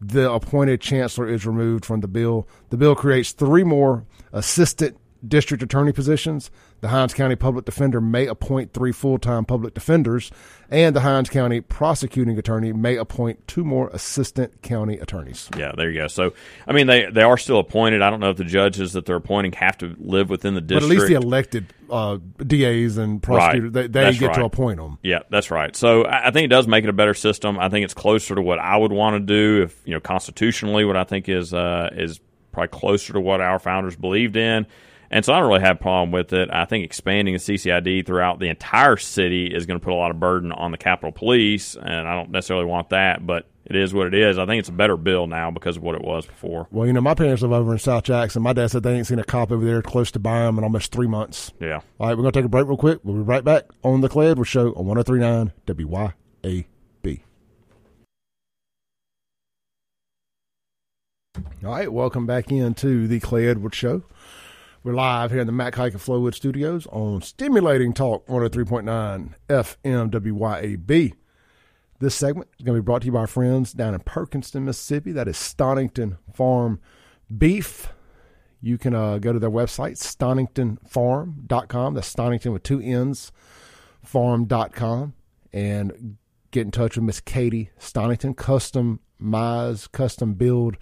The appointed chancellor is removed from the bill. The bill creates three more assistant district attorney positions. The Hinds County public defender may appoint three full time public defenders, and the Hinds County prosecuting attorney may appoint two more assistant county attorneys. Yeah, there you go. So, I mean, they they are still appointed. I don't know if the judges that they're appointing have to live within the district. But at least the elected uh, DAs and prosecutors, Right. they, they get to appoint them. Yeah, that's right. So I I think it does make it a better system. I think it's closer to what I would want to do if you know constitutionally what I think is uh, is probably closer to what our founders believed in. And so I don't really have a problem with it. I think expanding the CCID throughout the entire city is going to put a lot of burden on the Capitol Police, and I don't necessarily want that. But it is what it is. I think it's a better bill now because of what it was before. Well, you know, my parents live over in South Jackson. My dad said they ain't seen a cop over there close to Byram in almost three months. Yeah. All right, we're going to take a break real quick. We'll be right back on The Clay Edwards Show on 1039 WYAB. All right, welcome back into The Clay Edwards Show. We're live here in the Mac Haik of Flowood Studios on Stimulating Talk 103.9 FM WYAB. This segment is going to be brought to you by our friends down in Perkinston, Mississippi. That is Stonington Farm Beef. You can uh, go to their website, stoningtonfarm.com. That's Stonington with two N's, farm.com, and get in touch with Miss Katie Stonington. Customize, custom build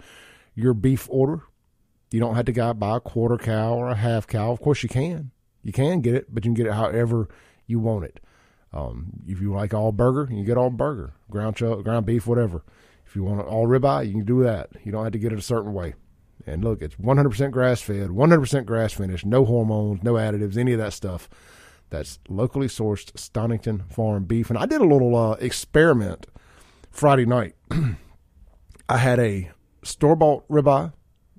your beef order. You don't have to go buy a quarter cow or a half cow. Of course, you can. You can get it, but you can get it however you want it. Um, if you like all burger, you get all burger, ground chuck, ground beef, whatever. If you want all ribeye, you can do that. You don't have to get it a certain way. And look, it's 100% grass fed, 100% grass finished, no hormones, no additives, any of that stuff. That's locally sourced Stonington Farm beef. And I did a little uh, experiment Friday night. I had a store bought ribeye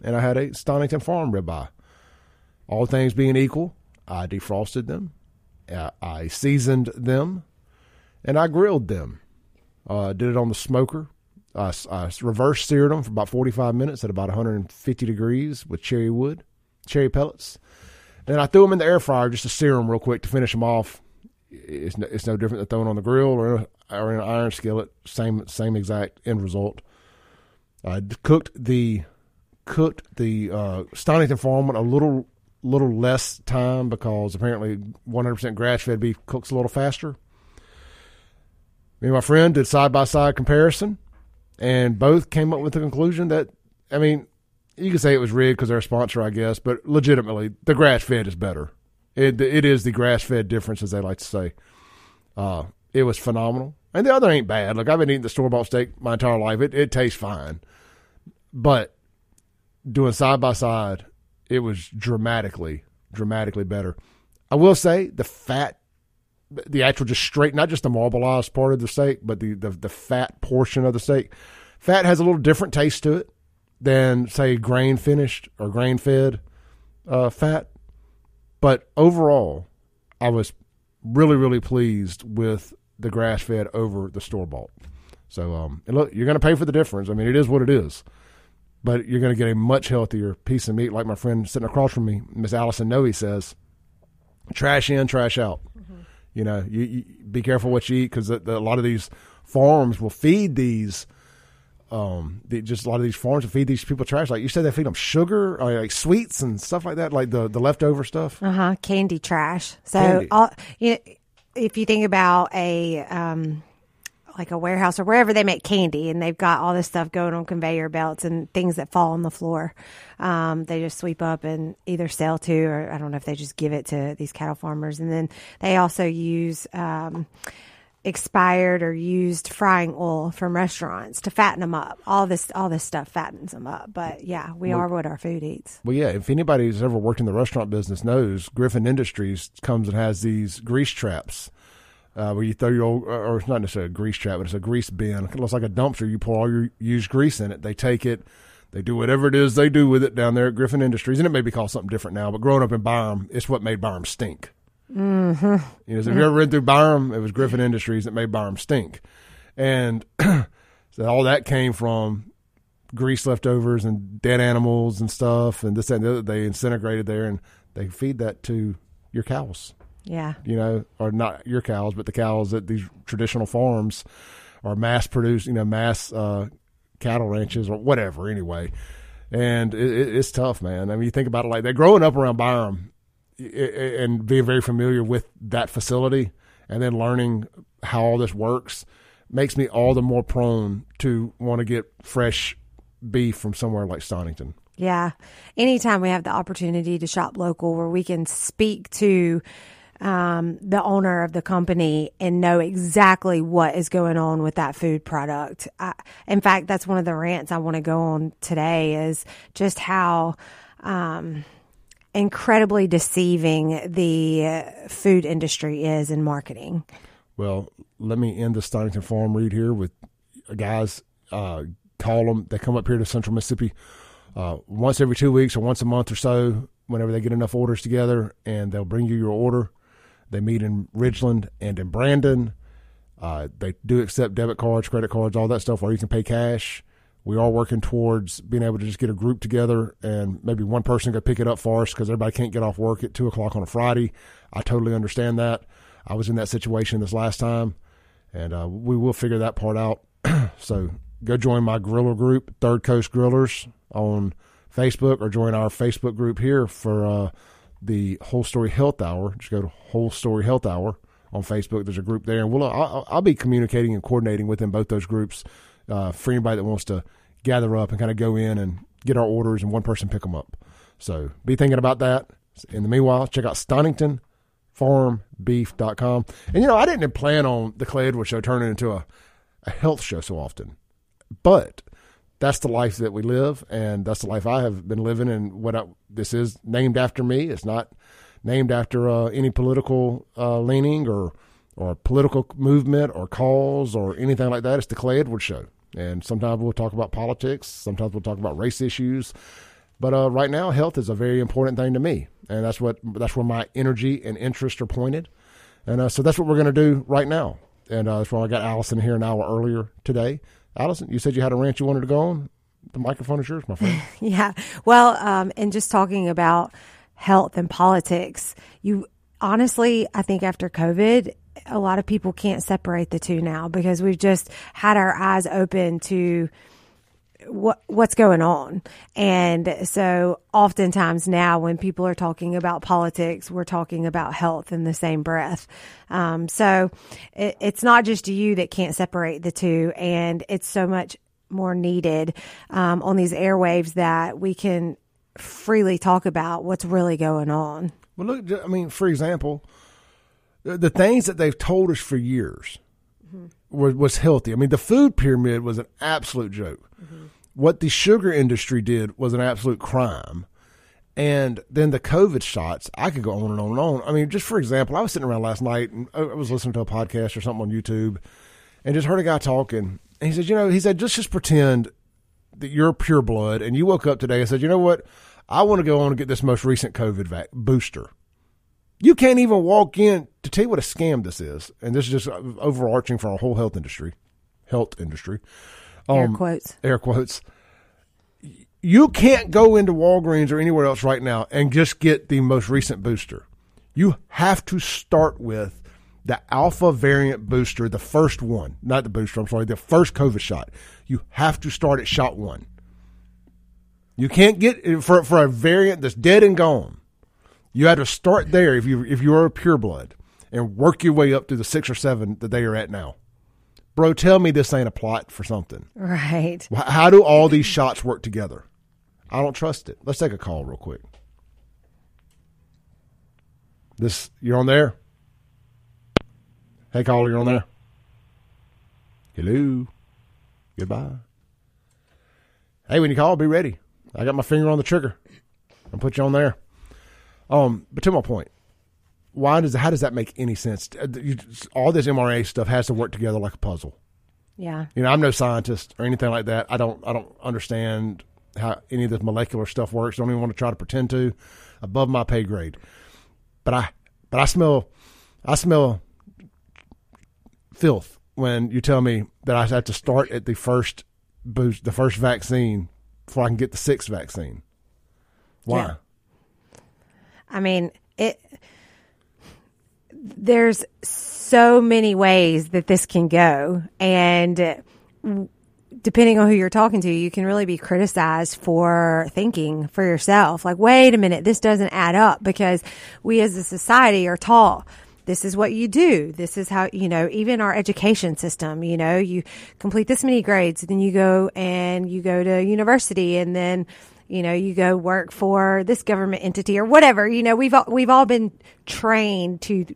and I had a Stonington Farm ribeye. All things being equal, I defrosted them, I seasoned them, and I grilled them. Uh, did it on the smoker. I, I reverse seared them for about 45 minutes at about 150 degrees with cherry wood, cherry pellets. And I threw them in the air fryer just to sear them real quick to finish them off. It's no, it's no different than throwing on the grill or, or in an iron skillet. Same same exact end result. I cooked the cooked the uh, Stonington Farm a little little less time because apparently 100% grass fed beef cooks a little faster. Me and my friend did side by side comparison, and both came up with the conclusion that I mean, you could say it was rigged because they're a sponsor, I guess, but legitimately, the grass fed is better. It it is the grass fed difference, as they like to say. Uh, it was phenomenal, and the other ain't bad. Look, I've been eating the store bought steak my entire life. It it tastes fine, but doing side by side, it was dramatically dramatically better. I will say the fat, the actual just straight, not just the marbleized part of the steak, but the the, the fat portion of the steak. Fat has a little different taste to it than say grain finished or grain fed uh, fat. But overall, I was really really pleased with the grass fed over the store bought. So um, and look, you're going to pay for the difference. I mean, it is what it is. But you're going to get a much healthier piece of meat, like my friend sitting across from me, Miss Allison Nooe says. Trash in, trash out. Mm-hmm. You know, you, you, be careful what you eat because a lot of these farms will feed these um, the, just a lot of these farms will feed these people trash. Like you said, they feed them sugar, or like sweets and stuff like that, like the the leftover stuff. Uh huh. Candy trash. So Candy. all you know, if you think about a um, like a warehouse or wherever they make candy, and they've got all this stuff going on conveyor belts and things that fall on the floor, um, they just sweep up and either sell to, or I don't know if they just give it to these cattle farmers, and then they also use. Um, expired or used frying oil from restaurants to fatten them up. All this all this stuff fattens them up. But yeah, we well, are what our food eats. Well, yeah. If anybody's ever worked in the restaurant business knows, Griffin Industries comes and has these grease traps. Uh, where you throw your old, or it's not necessarily a grease trap, but it's a grease bin. It looks like a dumpster. You pour all your used grease in it. They take it, they do whatever it is they do with it down there at Griffin Industries, and it may be called something different now. But growing up in Byram, it's what made Byram stink. Mm-hmm. You know, so if you ever read through Byram, it was Griffin Industries that made Byram stink, and so all that came from grease leftovers and dead animals and stuff, and this and the other. They incinerated there, and they feed that to your cows. Yeah, you know, or not your cows, but the cows at these traditional farms are mass produced. You know, mass uh, cattle ranches or whatever. Anyway, and it, it's tough, man. I mean, you think about it like that. Growing up around Byram, and being very familiar with that facility and then learning how all this works makes me all the more prone to want to get fresh beef from somewhere like Stonington. Yeah. Anytime we have the opportunity to shop local where we can speak to um, the owner of the company and know exactly what is going on with that food product. I, in fact, that's one of the rants I want to go on today is just how, um, incredibly deceiving the food industry is in marketing. Well, let me end the Stonington Farm read here with guys. Uh, call them. They come up here to Central Mississippi uh, once every two weeks or once a month or so. Whenever they get enough orders together, and they'll bring you your order. They meet in Ridgeland and in Brandon. Uh, they do accept debit cards, credit cards, all that stuff, or you can pay cash we are working towards being able to just get a group together and maybe one person go pick it up for us because everybody can't get off work at two o'clock on a Friday. I totally understand that. I was in that situation this last time, and uh, we will figure that part out. so go join my griller group, Third Coast Grillers, on Facebook, or join our Facebook group here for uh, the Whole Story Health Hour. Just go to Whole Story Health Hour on Facebook. There's a group there, and we'll I'll, I'll be communicating and coordinating within both those groups uh, for anybody that wants to gather up and kind of go in and get our orders and one person pick them up. So be thinking about that. In the meanwhile, check out StoningtonFarmBeef.com. And you know, I didn't plan on the Clay Edwards show turning into a, a health show so often, but that's the life that we live, and that's the life I have been living. And what I, this is named after me. It's not named after uh, any political uh, leaning or or political movement or cause or anything like that. It's the Clay Edwards Show. And sometimes we'll talk about politics. Sometimes we'll talk about race issues. But uh, right now, health is a very important thing to me, and that's what that's where my energy and interest are pointed. And uh, so that's what we're going to do right now. And uh, that's why I got Allison here an hour earlier today. Allison, you said you had a ranch you wanted to go on. The microphone is yours, my friend. yeah. Well, um, and just talking about health and politics, you honestly, I think after COVID, a lot of people can't separate the two now because we've just had our eyes open to what what's going on. And so oftentimes now when people are talking about politics, we're talking about health in the same breath. Um, so it, it's not just you that can't separate the two. And it's so much more needed um, on these airwaves that we can freely talk about what's really going on. Well, look, I mean, for example, the, the things that they've told us for years mm-hmm. was, was, healthy. I mean, the food pyramid was an absolute joke. Mm-hmm. What the sugar industry did was an absolute crime. And then the COVID shots, I could go on and on and on. I mean, just for example, I was sitting around last night and I was listening to a podcast or something on YouTube and just heard a guy talking. And he said, you know, he said, just just pretend that you're pure blood and you woke up today and said, you know what? I want to go on and get this most recent COVID vac- booster. You can't even walk in to tell you what a scam this is. And this is just overarching for our whole health industry, health industry. Um, air quotes. Air quotes. You can't go into Walgreens or anywhere else right now and just get the most recent booster. You have to start with the alpha variant booster, the first one, not the booster, I'm sorry, the first COVID shot. You have to start at shot one. You can't get for for a variant that's dead and gone. You had to start there if you if you are a pure blood and work your way up to the six or seven that they are at now. Bro, tell me this ain't a plot for something. Right. How do all these shots work together? I don't trust it. Let's take a call real quick. This you're on there? Hey caller, you're on there. Hello. Goodbye. Hey, when you call, be ready. I got my finger on the trigger. I'll put you on there. Um, but to my point, why does how does that make any sense? Uh, all this mRNA stuff has to work together like a puzzle. Yeah. You know, I'm no scientist or anything like that. I don't I don't understand how any of this molecular stuff works. Don't even want to try to pretend to. Above my pay grade. But I but I smell I smell filth when you tell me that I have to start at the first boost the first vaccine before I can get the sixth vaccine. Why? Yeah. I mean, it. There's so many ways that this can go, and uh, depending on who you're talking to, you can really be criticized for thinking for yourself. Like, wait a minute, this doesn't add up because we as a society are taught this is what you do. This is how, you know, even our education system, you know, you complete this many grades, then you go and you go to university and then, you know, you go work for this government entity or whatever. You know, we've all, we've all been trained to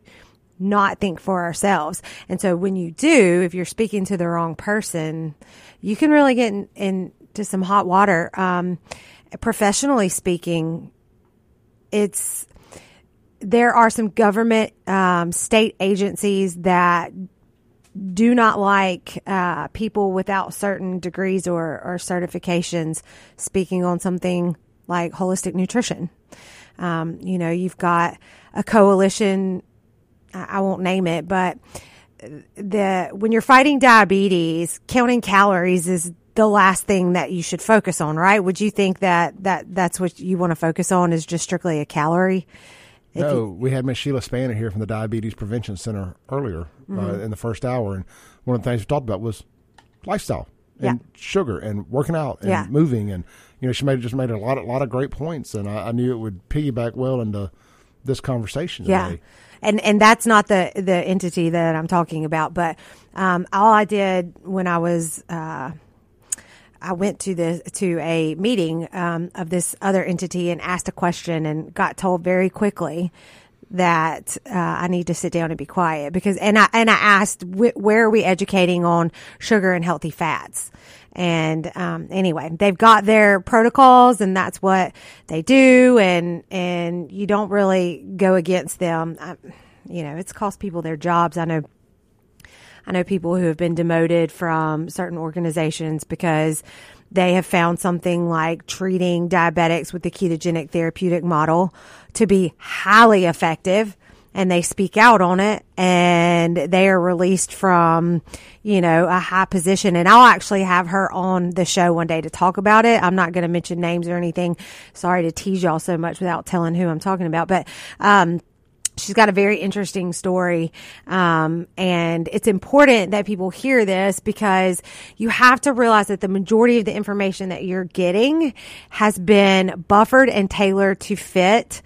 not think for ourselves. And so when you do, if you're speaking to the wrong person, you can really get in, into some hot water. Um, professionally speaking, it's there are some government um, state agencies that do not like uh, people without certain degrees or, or, certifications speaking on something like holistic nutrition. Um, you know, you've got a coalition. I won't name it, but the when you're fighting diabetes, counting calories is the last thing that you should focus on, right? Would you think that that that's what you want to focus on is just strictly a calorie? No, you, we had Miss Sheila Spann here from the Diabetes Prevention Center earlier uh, mm-hmm. uh, in the first hour, and one of the things we talked about was lifestyle and yeah. sugar and working out and yeah. moving, and you know she made just made a lot of lot of great points, and I, I knew it would piggyback well into this conversation. Yeah. And and that's not the the entity that I'm talking about, but um, all I did when I was uh, I went to the to a meeting um, of this other entity and asked a question and got told very quickly that uh, I need to sit down and be quiet because and I and I asked wh- where are we educating on sugar and healthy fats? And um, anyway they've got their protocols and that's what they do and and you don't really go against them. I, you know it's cost people their jobs. I know I know people who have been demoted from certain organizations because they have found something like treating diabetics with the ketogenic therapeutic model to be highly effective and they speak out on it and they are released from, you know, a high position. And I'll actually have her on the show one day to talk about it. I'm not going to mention names or anything. Sorry to tease y'all so much without telling who I'm talking about, but, um, she's got a very interesting story. Um, and it's important that people hear this because you have to realize that the majority of the information that you're getting has been buffered and tailored to fit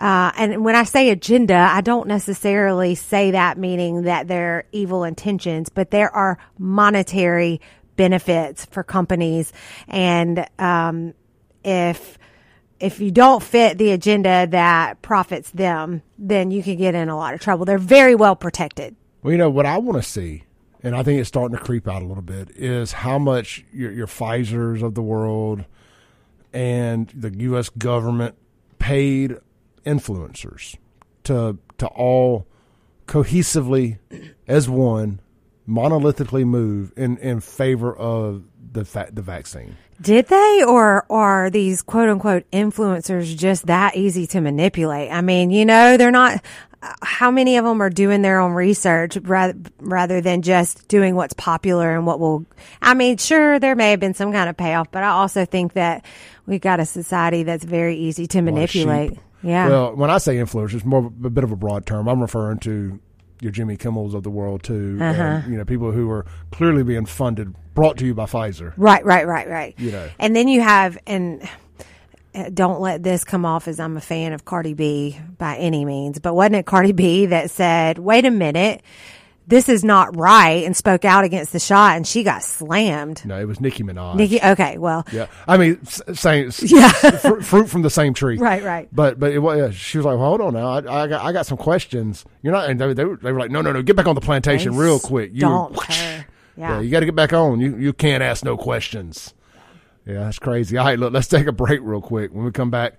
uh, and when I say agenda, I don't necessarily say that meaning that they're evil intentions, but there are monetary benefits for companies. And, um, if, if you don't fit the agenda that profits them, then you can get in a lot of trouble. They're very well protected. Well, you know, what I want to see, and I think it's starting to creep out a little bit, is how much your, your Pfizer's of the world and the U.S. government paid influencers to to all cohesively as one monolithically move in in favor of the fa- the vaccine. Did they or, are these quote unquote influencers just that easy to manipulate? I mean, you know, they're not how many of them are doing their own research rather, rather than just doing what's popular and what will I mean, sure there may have been some kind of payoff, but I also think that we've got a society that's very easy to manipulate. Yeah. Well, when I say influencers, more a bit of a broad term. I'm referring to your Jimmy Kimmels of the world too, uh-huh. and, you know, people who are clearly being funded, brought to you by Pfizer. Right, right, right, right. You know, and then you have and. Uh, don't let this come off as I'm a fan of Cardi B by any means, but wasn't it Cardi B that said, wait a minute, this is not right and spoke out against the shot and she got slammed. No, it was Nicki Minaj. Nicki, okay, well. Yeah. I mean, same, yeah. fr- fruit from the same tree. Right, right. But, but it was, she was like, well, hold on now. I, I, got, I got some questions. You're not, and they, they, were, they were like, no, no, no, get back on the plantation they real quick. You, don't Yeah. yeah you got to get back on. You, you can't ask no questions. Yeah, that's crazy. All right, look, let's take a break real quick. When we come back,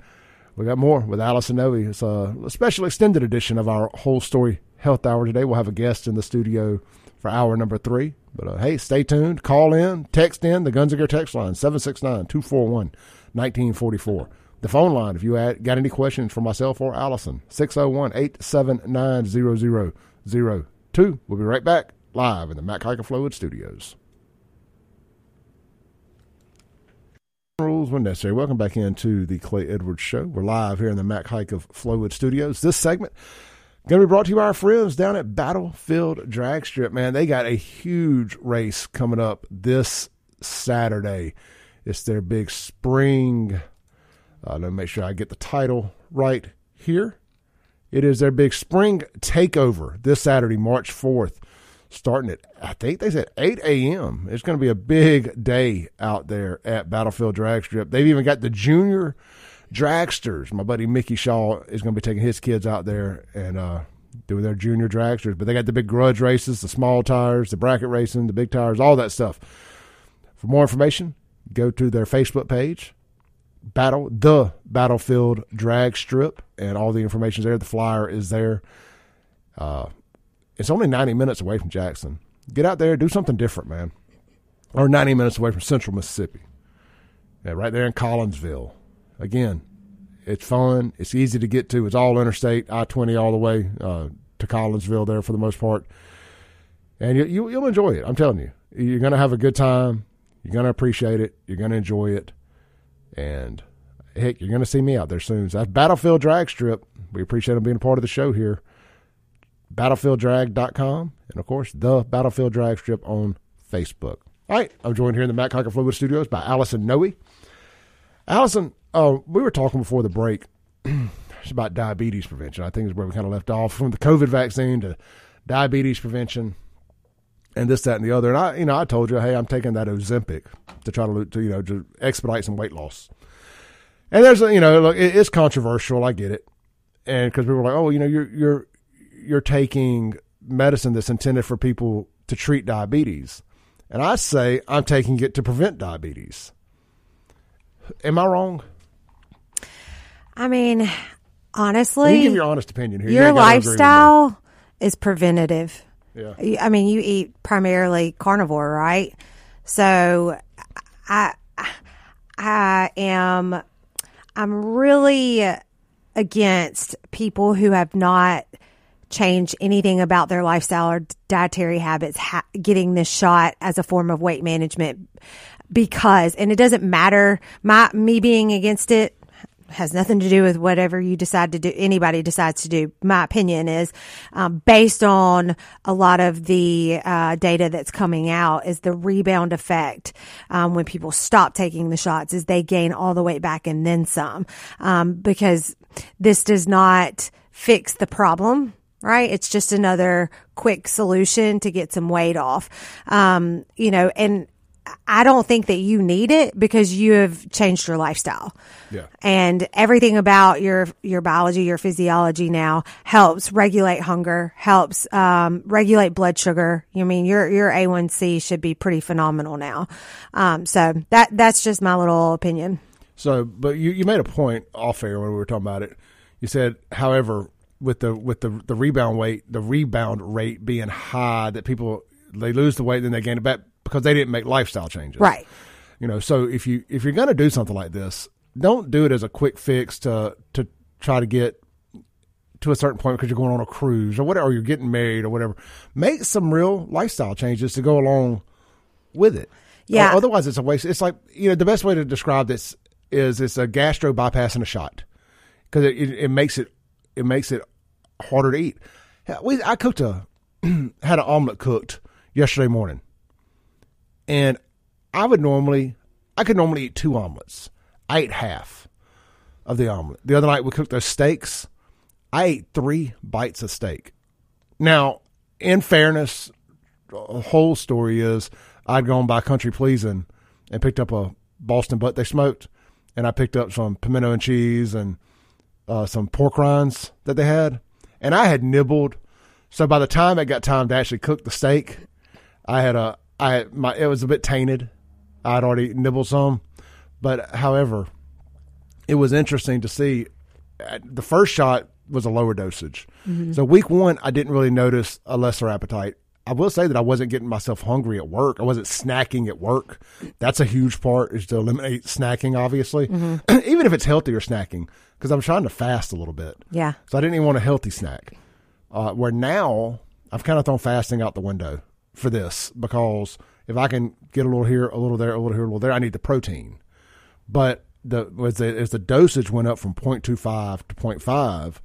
we got more with Allison Nooe. It's a special extended edition of our whole story health hour today. We'll have a guest in the studio for hour number three. But uh, hey, stay tuned. Call in, text in the Guns Gear text line 769 241 1944. The phone line, if you had, got any questions for myself or Allison, 601 879 0002. We'll be right back live in the Mac Haik Flowood Studios. Rules when necessary. Welcome back into the Clay Edwards Show. We're live here in the Mac Haik of Flowood Studios. This segment Going to be brought to you by our friends down at Battlefield Drag Strip. Man, they got a huge race coming up this Saturday. It's their big spring. Uh, let me make sure I get the title right here. It is their big spring takeover this Saturday, March 4th, starting at, I think they said 8 a.m. It's going to be a big day out there at Battlefield Drag Strip. They've even got the junior dragsters. My buddy Mickey Shaw is going to be taking his kids out there and uh, doing their junior dragsters. But they got the big grudge races, the small tires, the bracket racing, the big tires, all that stuff. For more information, go to their Facebook page, Battle the Battlefield Drag Strip, and all the information is there. The flyer is there. Uh, it's only 90 minutes away from Jackson. Get out there, do something different, man. Or 90 minutes away from Central Mississippi. Yeah, right there in Collinsville. Again, it's fun. It's easy to get to. It's all interstate, I twenty all the way uh, to Collinsville there for the most part, and you, you you'll enjoy it. I'm telling you, you're gonna have a good time. You're gonna appreciate it. You're gonna enjoy it, and heck, you're gonna see me out there soon. So that's Battlefield Drag Strip. We appreciate them being a part of the show here. BattlefieldDrag.com and of course the Battlefield Drag Strip on Facebook. All right, I'm joined here in the Mac Haik Flowood Studios by Allison Nooe. Allison, Oh, we were talking before the break. about diabetes prevention. I think is where we kind of left off from the COVID vaccine to diabetes prevention and this, that, and the other. And I, you know, I told you, hey, I'm taking that Ozempic to try to, to you know, to expedite some weight loss. And there's, a, you know, look, it, it's controversial. I get it, and because people were like, oh, you know, you're you're you're taking medicine that's intended for people to treat diabetes, and I say I'm taking it to prevent diabetes. Am I wrong? I mean, honestly, you give your honest opinion here. Your you lifestyle is preventative. Yeah. I mean, you eat primarily carnivore, right? So, I I am, I'm really against people who have not changed anything about their lifestyle or dietary habits ha- getting this shot as a form of weight management because and it doesn't matter my me being against it has nothing to do with whatever you decide to do anybody decides to do my opinion is um, based on a lot of the uh, data that's coming out is the rebound effect um, when people stop taking the shots is they gain all the weight back and then some um, because this does not fix the problem right? It's just another quick solution to get some weight off. Um, you know, and I don't think that you need it because you have changed your lifestyle. Yeah. And everything about your your biology, your physiology now helps regulate hunger, helps um, regulate blood sugar. You mean your your A1C should be pretty phenomenal now. Um, so that that's just my little opinion. So, but you, you made a point off air when we were talking about it. You said, however, with the with the the rebound weight, the rebound rate being high, that people they lose the weight, and then they gain it back because they didn't make lifestyle changes. Right. You know, so if you if you're going to do something like this, don't do it as a quick fix to to try to get to a certain point because you're going on a cruise or whatever, or you're getting married or whatever. Make some real lifestyle changes to go along with it. Yeah. Or otherwise, it's a waste. It's like you know the best way to describe this is it's a gastro bypass in a shot because it, it, it makes it it makes it harder to eat. We I cooked a had an omelet cooked yesterday morning, and I would normally I could normally eat two omelets. I ate half of the omelet. The other night we cooked those steaks. I ate three bites of steak. Now, in fairness, the whole story is I'd gone by country pleasing and picked up a Boston butt they smoked, and I picked up some pimento and cheese and uh, some pork rinds that they had, and I had nibbled. So by the time it got time to actually cook the steak, I had a I my it was a bit tainted. I'd already nibbled some, but however, it was interesting to see. uh, The first shot was a lower dosage, so week one I didn't really notice a lesser appetite. I will say that I wasn't getting myself hungry at work. I wasn't snacking at work. That's a huge part is to eliminate snacking, obviously, even if it's healthier snacking, because I'm trying to fast a little bit. Yeah. So I didn't even want a healthy snack. Uh, where now I've kind of thrown fasting out the window for this because if I can get a little here, a little there, a little here, a little there, I need the protein. But the as the, as the dosage went up from 0.25 to 0.5,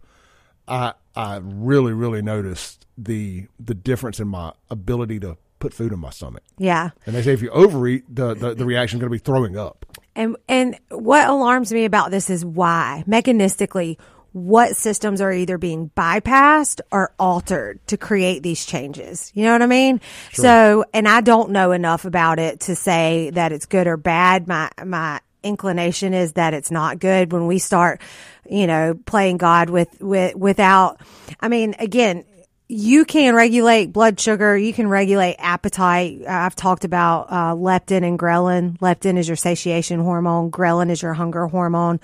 I I really really noticed the the difference in my ability to put food in my stomach. Yeah. And they say if you overeat, the the, the reaction is going to be throwing up. And and what alarms me about this is why mechanistically what systems are either being bypassed or altered to create these changes. You know what I mean? So, and I don't know enough about it to say that it's good or bad. My my inclination is that it's not good when we start, you know, playing God with with without I mean, again, you can regulate blood sugar. You can regulate appetite. I've talked about uh, leptin and ghrelin. Leptin is your satiation hormone. Ghrelin is your hunger hormone.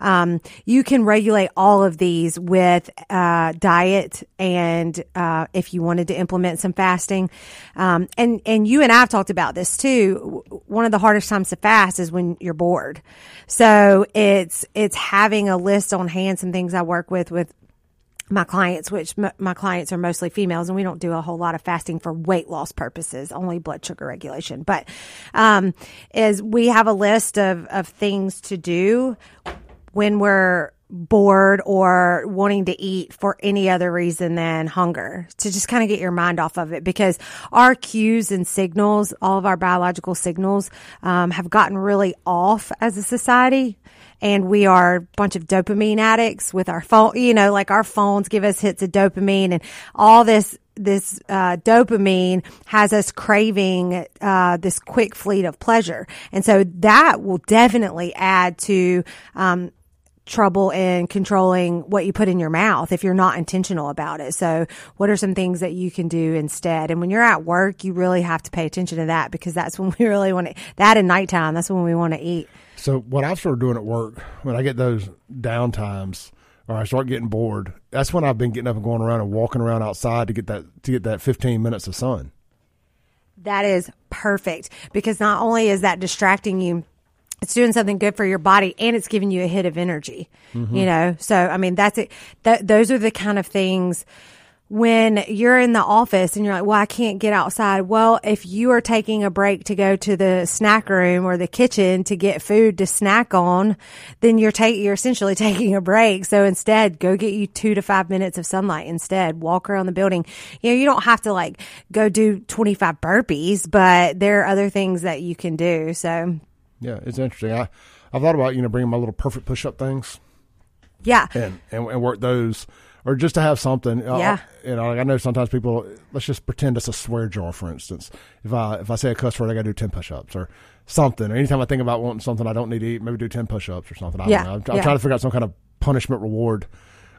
Um, you can regulate all of these with uh, diet and uh, if you wanted to implement some fasting. Um, and and you and I have talked about this too. One of the hardest times to fast is when you're bored. So it's it's having a list on hand. Some things I work with with my clients, which m- my clients are mostly females, and we don't do a whole lot of fasting for weight loss purposes, only blood sugar regulation. But um, is we have a list of of things to do when we're bored or wanting to eat for any other reason than hunger to just kind of get your mind off of it because our cues and signals all of our biological signals um, have gotten really off as a society and we are a bunch of dopamine addicts with our phone you know like our phones give us hits of dopamine and all this this uh, dopamine has us craving uh, this quick fleet of pleasure and so that will definitely add to um, trouble in controlling what you put in your mouth if you're not intentional about it. So what are some things that you can do instead? And when you're at work, you really have to pay attention to that because that's when we really want to, that and nighttime, that's when we want to eat. So what I've started doing at work when I get those down times or I start getting bored, that's when I've been getting up and going around and walking around outside to get that to get that 15 minutes of sun. That is perfect because not only is that distracting you it's doing something good for your body and it's giving you a hit of energy, mm-hmm. you know? So, I mean, that's it. Th- those are the kind of things when you're in the office and you're like, well, I can't get outside. Well, if you are taking a break to go to the snack room or the kitchen to get food to snack on, then you're taking, you're essentially taking a break. So instead, go get you two to five minutes of sunlight instead. Walk around the building. You know, you don't have to like go do 25 burpees, but there are other things that you can do. So yeah, it's interesting. I, I thought about, you know, bringing my little perfect push up things. Yeah. And, and, and work those or just to have something. Uh, yeah. you know, like I know sometimes people. Let's just pretend it's a swear jar, for instance. If I if I say a cuss word, I got to do ten push-ups or something. Or anytime I think about wanting something I don't need to eat, maybe do ten push-ups or something. I yeah. don't know. I'm, yeah. trying to figure out some kind of punishment reward.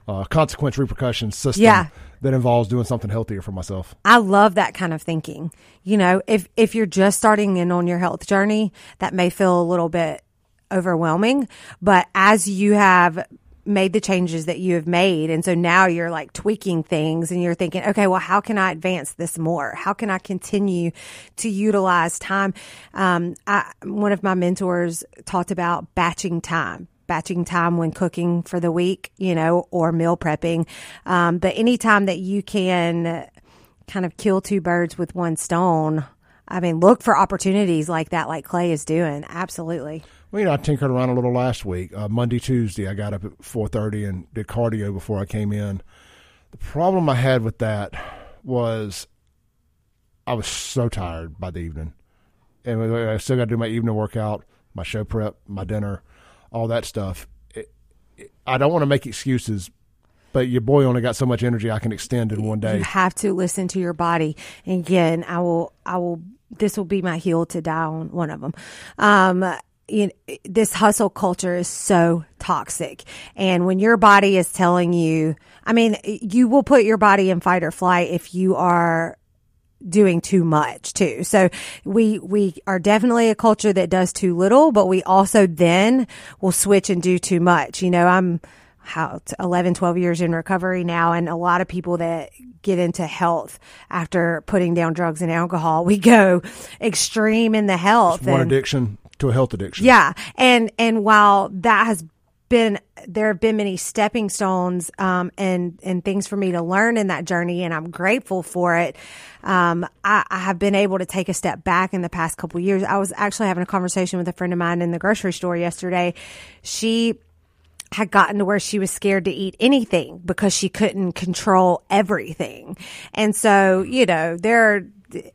Uh, consequence repercussion system yeah. that involves doing something healthier for myself. I love that kind of thinking. You know, if if you're just starting in on your health journey, that may feel a little bit overwhelming, but as you have made the changes that you have made. And so now you're like tweaking things and you're thinking, okay, well, how can I advance this more? How can I continue to utilize time? Um, I, one of my mentors talked about batching time. Batching time when cooking for the week, you know, or meal prepping. Um, but anytime that you can kind of kill two birds with one stone, I mean, look for opportunities like that, like Clay is doing. Absolutely. You I tinkered around a little last week. Uh, Monday, Tuesday, I got up at four thirty and did cardio before I came in. The problem I had with that was I was so tired by the evening, and I still got to do my evening workout, my show prep, my dinner, all that stuff. It, it, I don't want to make excuses, but your boy only got so much energy I can extend in one day. You have to listen to your body. And again, I will, I will. This will be my heel to die on one of them. Um, you know, eh, this hustle culture is so toxic. And when your body is telling you, I mean, eh, you will put your body in fight or flight if you are doing too much too. So we, we are definitely a culture that does too little, but we also then will switch and do too much. You know, I'm, how 11 12 years in recovery now and a lot of people that get into health after putting down drugs and alcohol we go extreme in the health one and, addiction to a health addiction. Yeah, and and while that has been there have been many stepping stones um, and and things for me to learn in that journey, and I'm grateful for it. Um, I, I, have been able to take a step back in the past couple years. I was actually having a conversation with a friend of mine in the grocery store yesterday. She had gotten to where she was scared to eat anything because she couldn't control everything, and so you know there.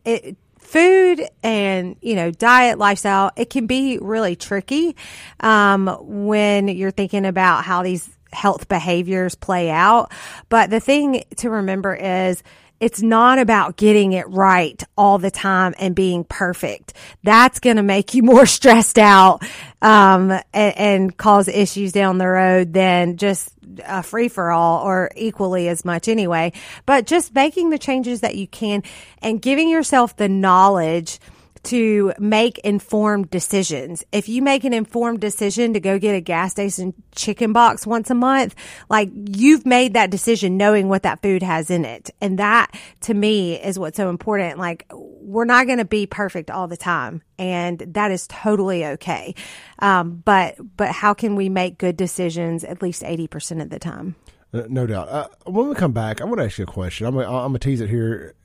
It, food and you know diet lifestyle it can be really tricky um, when you're thinking about how these health behaviors play out but the thing to remember is it's not about getting it right all the time and being perfect. That's going to make you more stressed out, um, and, and, cause issues down the road than just a free for all or equally as much anyway. But just making the changes that you can and giving yourself the knowledge to make informed decisions. If you make an informed decision to go get a gas station chicken box once a month, like you've made that decision knowing what that food has in it. And that to me is what's so important. Like we're not going to be perfect all the time and that is totally okay. Um, but, but how can we make good decisions at least 80% of the time? Uh, no doubt. Uh, when we come back, I want to ask you a question. I'm going to tease it here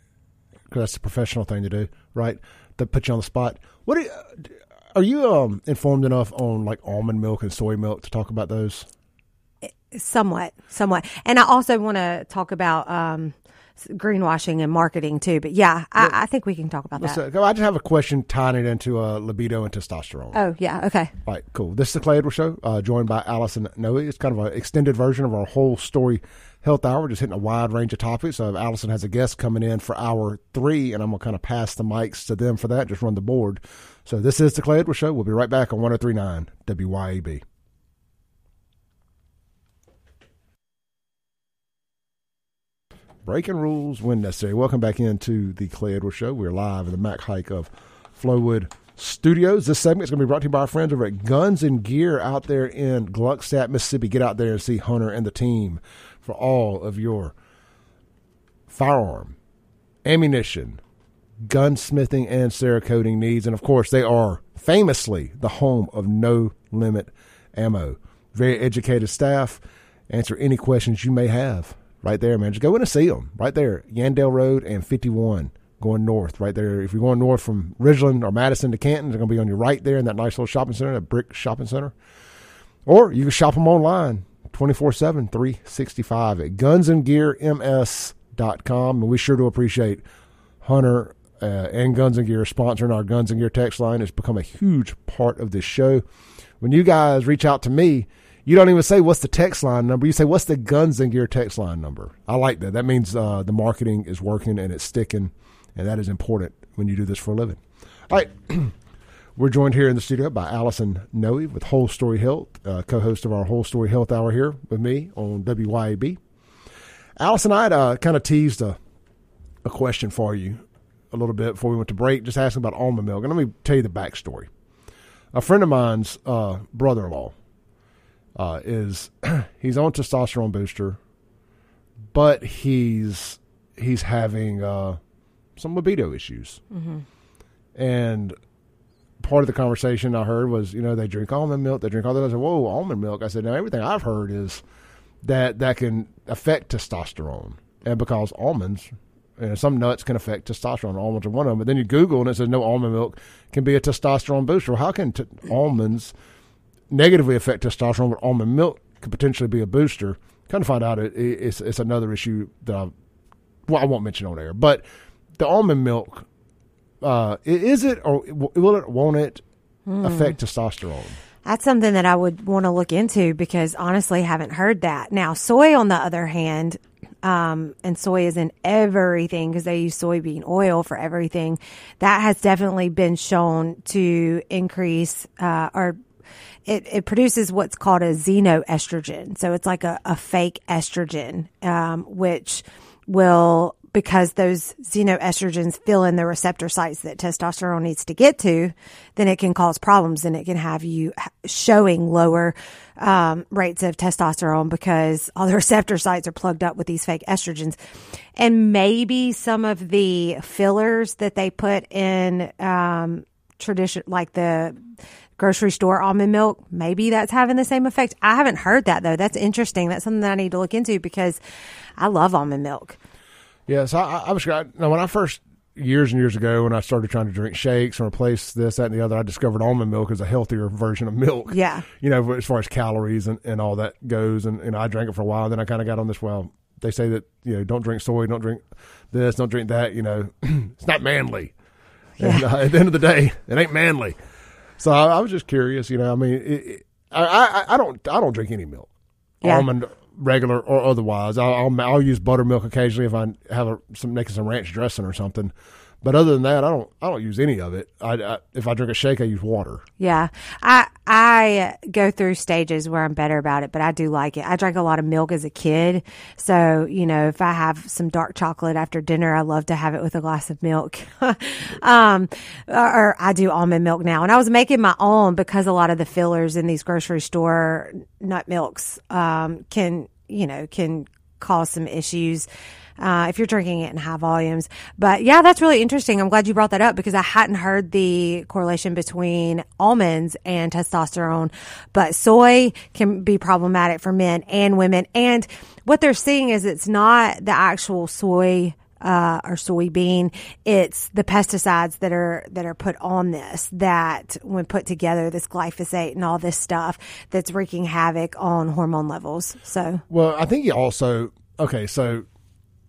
because that's a professional thing to do, right? To put you on the spot. What are you, are you um, informed enough on like almond milk and soy milk to talk about those? Somewhat, somewhat. And I also want to talk about um, greenwashing and marketing too. But yeah, I, I think we can talk about that. Uh, I just have a question tying it into uh, libido and testosterone. Oh yeah, okay. All right, cool. This is the Clay Edwards Show, uh, joined by Allison Nooe. It's kind of an extended version of our whole story health hour, just hitting a wide range of topics. So Allison has a guest coming in for hour three, and I'm going to kind of pass the mics to them for that, just run the board. So this is the Clay Edwards Show. We'll be right back on 1039 WYAB. Breaking rules when necessary. Welcome back into the Clay Edwards Show. We're live in the Mac Haik of Flowood Studios. This segment is going to be brought to you by our friends over at Guns and Gear out there in Gluckstadt, Mississippi. Get out there and see Hunter and the team for all of your firearm, ammunition, gunsmithing and cerakoting needs. And of course, they are famously the home of no limit ammo. Very educated staff. Answer any questions you may have right there, man. Just go in and see them right there, Yandell Road and 51 going north right there. If you're going north from Ridgeland or Madison to Canton, they're going to be on your right there in that nice little shopping center, that brick shopping center. Or you can shop them online 24 7, 365 at gunsandgearms.com. And we sure do appreciate Hunter uh, and Guns and Gear sponsoring our Guns and Gear text line. It's become a huge part of this show. When you guys reach out to me, you don't even say what's the text line number. You say what's the Guns and Gear text line number. I like that. That means uh, the marketing is working and it's sticking, and that is important when you do this for a living. All right. We're joined here in the studio by Allison Nooe with Whole Story Health, uh, co-host of our Whole Story Health Hour here with me on WYAB. Allison, I had uh, kind of teased a, a question for you a little bit before we went to break, just asking about almond milk. And let me tell you the backstory. A friend of mine's uh, brother-in-law uh, is he's on testosterone booster, but he's he's having uh, some libido issues, mm-hmm. and part of the conversation I heard was, you know, they drink almond milk, they drink all that. I said, whoa, almond milk. I said, now everything I've heard is that that can affect testosterone, and because almonds, you know, some nuts can affect testosterone. Almonds are one of them. But then you Google and it says no almond milk can be a testosterone booster. Well, how can t- almonds negatively affect testosterone, but almond milk could potentially be a booster? Kind of find out it, it's it's another issue that I well I won't mention on air, but the almond milk uh, is it or will it won't it hmm. affect testosterone? That's something that I would want to look into because honestly, haven't heard that. Now, soy, on the other hand, um, and soy is in everything because they use soybean oil for everything. That has definitely been shown to increase uh, or it, it produces what's called a xenoestrogen. So it's like a, a fake estrogen, um, which will because those xenoestrogens fill in the receptor sites that testosterone needs to get to, then it can cause problems and it can have you showing lower um, rates of testosterone because all the receptor sites are plugged up with these fake estrogens. And maybe some of the fillers that they put in um, tradition, like the grocery store almond milk, maybe that's having the same effect. I haven't heard that though. That's interesting. That's something that I need to look into because I love almond milk. Yes, I, I was. Now, when I first years and years ago, when I started trying to drink shakes and replace this, that, and the other, I discovered almond milk as a healthier version of milk. Yeah, you know, as far as calories and, and all that goes, and, and I drank it for a while. And then I kind of got on this. Well, they say that you know, don't drink soy, don't drink this, don't drink that. You know, it's not manly. Yeah. And uh, at the end of the day, it ain't manly. So I, I was just curious. You know, I mean, it, it, I, I I don't I don't drink any milk. Yeah. Almond regular or otherwise. I'll, I'll, I'll use buttermilk occasionally if I have a, some making some ranch dressing or something. But other than that, I don't I don't use any of it. I, I, if I drink a shake, I use water. Yeah, I I go through stages where I'm better about it, but I do like it. I drank a lot of milk as a kid, so you know if I have some dark chocolate after dinner, I love to have it with a glass of milk. um, or, or I do almond milk now, and I was making my own because a lot of the fillers in these grocery store nut milks um, can you know can cause some issues uh, if you're drinking it in high volumes. But yeah, that's really interesting. I'm glad you brought that up because I hadn't heard the correlation between almonds and testosterone. But soy can be problematic for men and women. And what they're seeing is it's not the actual soy uh, or soybean. It's the pesticides that are that are put on this that, when put together, this glyphosate and all this stuff that's wreaking havoc on hormone levels. So, well, I think you also okay. So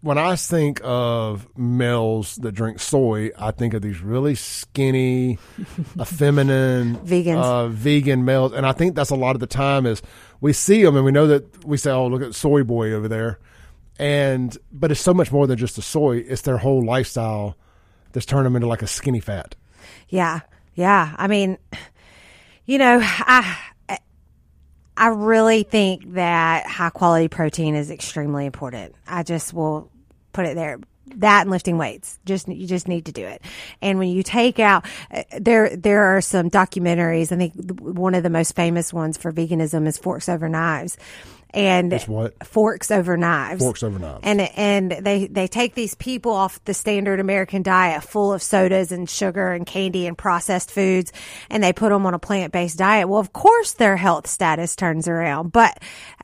when I think of males that drink soy, I think of these really skinny, effeminate, vegans, uh, vegan males, and I think that's a lot of the time is we see them and we know that we say, "Oh, look at soy boy over there," and but it's so much more than just the soy; it's their whole lifestyle that's turned them into like a skinny fat. Yeah, yeah. I mean, you know, I I really think that high quality protein is extremely important. I just will put it there. That and lifting weights. Just you just need to do it. And when you take out uh, there there are some documentaries. I think one of the most famous ones for veganism is forks over knives and It's what? forks over knives. Forks over knives. And and they they take these people off the standard American diet, full of sodas and sugar and candy and processed foods, and they put them on a plant based diet. Well, of course, their health status turns around. But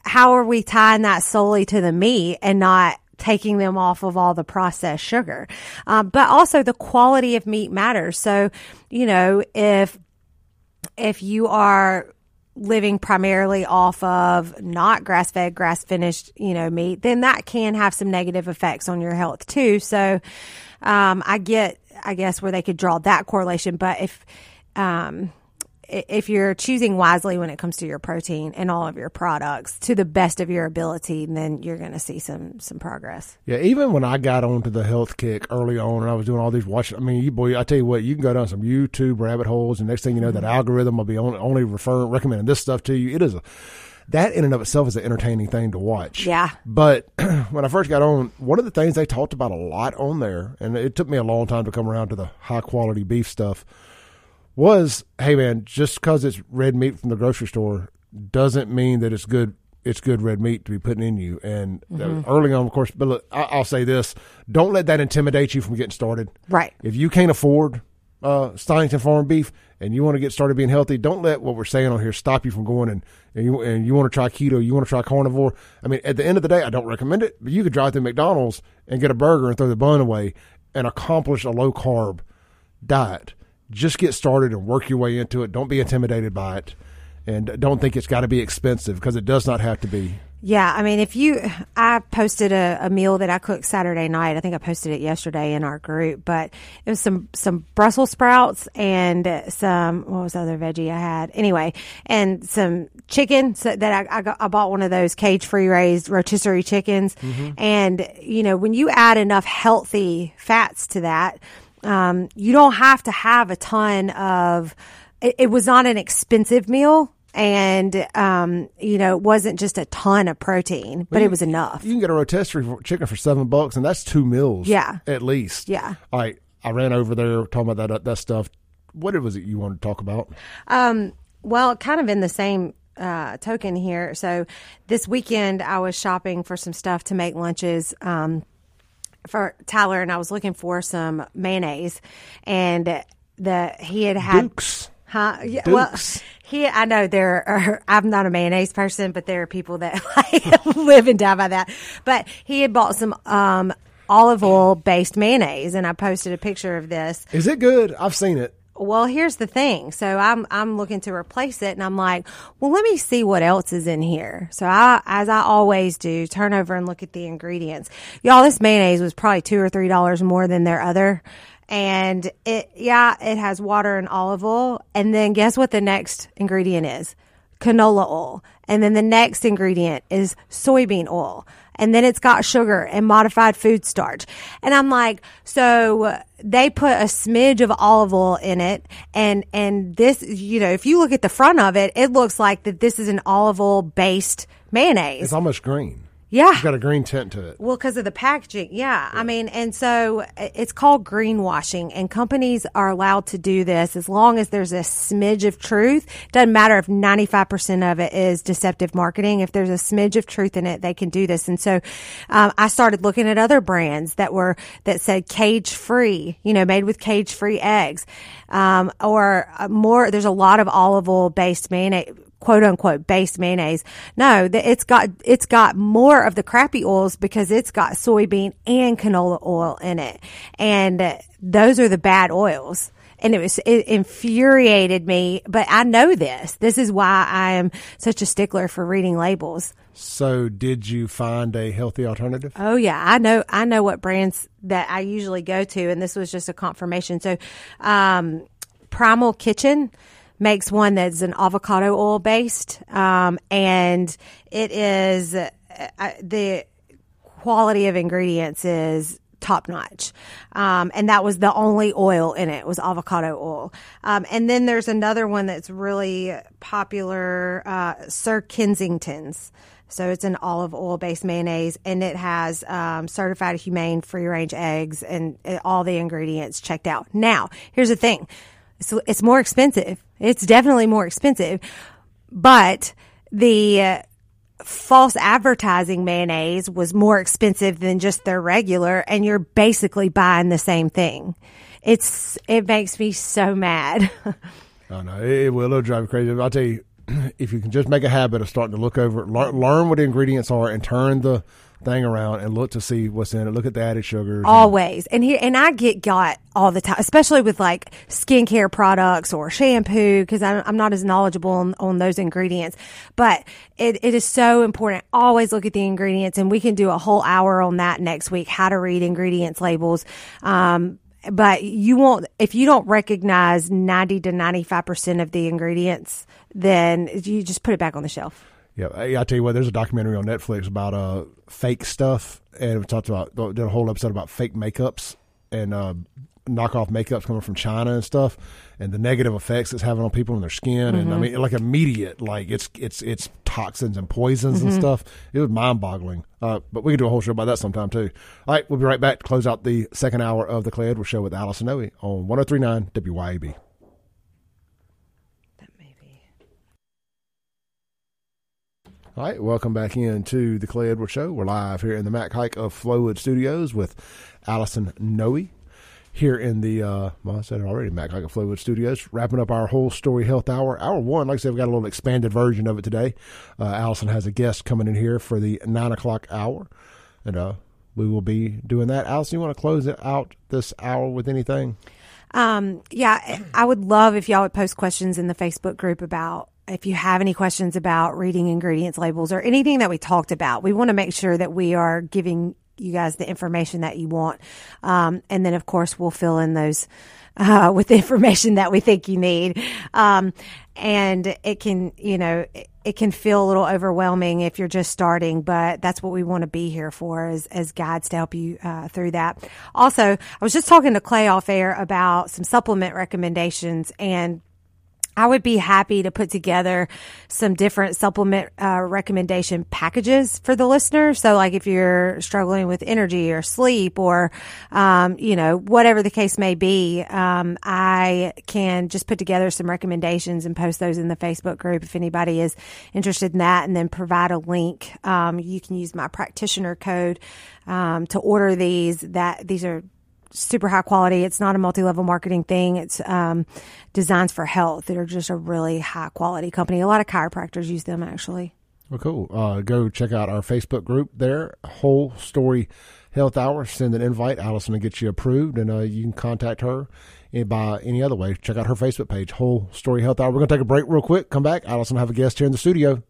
how are we tying that solely to the meat and not? Taking them off of all the processed sugar. Um, but also the quality of meat matters. So, you know, if if you are living primarily off of not grass fed, grass finished, you know, meat, then that can have some negative effects on your health too. So, um, I get, I guess where they could draw that correlation, but if, um, if you're choosing wisely when it comes to your protein and all of your products to the best of your ability, then you're going to see some some progress. Yeah, even when I got onto the health kick early on, and I was doing all these watching. I mean, you boy, I tell you what, you can go down some YouTube rabbit holes, and next thing you know, that mm-hmm. algorithm will be only, only referring, recommending this stuff to you. It is a that in and of itself is an entertaining thing to watch. Yeah. But when I first got on, one of the things they talked about a lot on there, and it took me a long time to come around to the high quality beef stuff, was hey man, just because it's red meat from the grocery store doesn't mean that it's good. It's good red meat to be putting in you. And uh, early on, of course, but look, I, I'll say this: don't let that intimidate you from getting started. Right. If you can't afford uh, Stonington Farm beef and you want to get started being healthy, don't let what we're saying on here stop you from going and and you and you want to try keto, you want to try carnivore. I mean, at the end of the day, I don't recommend it, but you could drive through McDonald's and get a burger and throw the bun away and accomplish a low carb diet. Just get started and work your way into it. Don't be intimidated by it, and don't think it's got to be expensive because it does not have to be. Yeah, I mean, if you, I posted a, a meal that I cooked Saturday night. I think I posted it yesterday in our group, but it was some some Brussels sprouts and some what was the other veggie I had anyway, and some chicken so that I I, got, I bought one of those cage free raised rotisserie chickens, mm-hmm. and you know when you add enough healthy fats to that, um, you don't have to have a ton of. It, it was not an expensive meal and um, you know, it wasn't just a ton of protein, but it was enough. You can get a rotisserie for- chicken for seven bucks, and that's two meals. Yeah. at least. Yeah. All right, I ran over there talking about that that stuff. What was it you wanted to talk about? Um, well, kind of in the same uh, token here. So this weekend, I was shopping for some stuff to make lunches. Um, for Tyler, and I was looking for some mayonnaise, and the he had had Dukes. Huh? Yeah. Well, Dukes. he. I know there are. I'm not a mayonnaise person, but there are people that like live and die by that. But he had bought some um, olive oil based mayonnaise, and I posted a picture of this. Is it good? I've seen it. Well, here's the thing. So I'm I'm looking to replace it, and I'm like, well, let me see what else is in here. So I, as I always do, turn over and look at the ingredients. Y'all, this mayonnaise was probably two or three dollars more than their other, and it yeah, it has water and olive oil, and then guess what the next ingredient is? Canola oil, and then the next ingredient is soybean oil and then it's got sugar and modified food starch. And I'm like, so they put a smidge of olive oil in it and and this you know, if you look at the front of it, it looks like that this is an olive oil based mayonnaise. It's almost green. Yeah. It's got a green tint to it. Well, because of the packaging. Yeah. I mean, and so it's called greenwashing, and companies are allowed to do this as long as there's a smidge of truth. Doesn't matter if 95% of it is deceptive marketing. If there's a smidge of truth in it, they can do this. And so um, I started looking at other brands that were, that said cage free, you know, made with cage free eggs. Um, or uh, more, there's a lot of olive oil based mayonnaise quote unquote based mayonnaise. No, it's got it's got more of the crappy oils because it's got soybean and canola oil in it, and those are the bad oils. And it was it infuriated me, but I know this. This is why I am such a stickler for reading labels. So, did you find a healthy alternative? Oh yeah, I know. I know what brands that I usually go to, and this was just a confirmation. So, um, Primal Kitchen makes one that's an avocado oil based, um, and it is uh, uh, the quality of ingredients is top notch. Um, and that was the only oil in it was avocado oil. Um, and then there's another one that's really popular, uh, Sir Kensington's. So it's an olive oil based mayonnaise and it has, um, certified humane free range eggs and uh, all the ingredients checked out. Now, here's the thing. It's, it's more expensive. It's definitely more expensive, but the, uh, false advertising mayonnaise was more expensive than just their regular and you're basically buying the same thing. It's it makes me so mad. I know it will it'll drive you crazy. I'll tell you, if you can just make a habit of starting to look over, learn what the ingredients are, and turn the thing around and look to see what's in it. Look at the added sugars. Always. And here, and I get got all the time, especially with like skincare products or shampoo, because I'm not as knowledgeable on, on those ingredients. But it, it is so important. Always look at the ingredients, and we can do a whole hour on that next week. How to read ingredients labels. Um, but you won't if you don't recognize 90 to 95% of the ingredients then you just put it back on the shelf yeah, I, tell you what. There's a documentary on Netflix about uh fake stuff, and it talked about did a whole episode about fake makeups and uh, knockoff makeups coming from China and stuff, and the negative effects it's having on people and their skin, mm-hmm. and I mm-hmm. mean, like immediate, like it's it's it's toxins and poisons mm-hmm. and stuff. It was mind boggling. Uh, but we could do a whole show about that sometime too. All right, we'll be right back to close out the second hour of the Clay Edwards Show with Allison Nooe on 103.9 WYAB. All right, welcome back into the Clay Edwards Show. We're live here in the Mac Haik of Flowood Studios with Allison Nooe here in the, uh, well, I said it already, Mac Haik of Flowood Studios, wrapping up our whole story health hour. Hour one, like I said, we've got a little expanded version of it today. Uh, Allison has a guest coming in here for the nine o'clock hour, and uh, we will be doing that. Allison, you want to close it out this hour with anything? Um, yeah, I would love if y'all would post questions in the Facebook group about if you have any questions about reading ingredients labels or anything that we talked about, we want to make sure that we are giving you guys the information that you want. Um, and then, of course, we'll fill in those uh, with the information that we think you need. Um, and it can, you know, it can feel a little overwhelming if you're just starting, but that's what we want to be here for as, as guides to help you uh, through that. Also, I was just talking to Clay off air about some supplement recommendations and I would be happy to put together some different supplement uh, recommendation packages for the listener. So, like if you're struggling with energy or sleep or, um, you know, whatever the case may be, um, I can just put together some recommendations and post those in the Facebook group if anybody is interested in that, and then provide a link. Um, you can use my practitioner code um, to order these. That these are super high quality. It's not a multi level marketing thing. It's um, designs for health that are just a really high quality company. A lot of chiropractors use them actually. Well, cool. Uh, go check out our Facebook group there, Whole Story Health Hour. Send an invite. Allison will get you approved, and uh, you can contact her by any other way. Check out her Facebook page, Whole Story Health Hour. We're going to take a break real quick. Come back. Allison will have a guest here in the studio.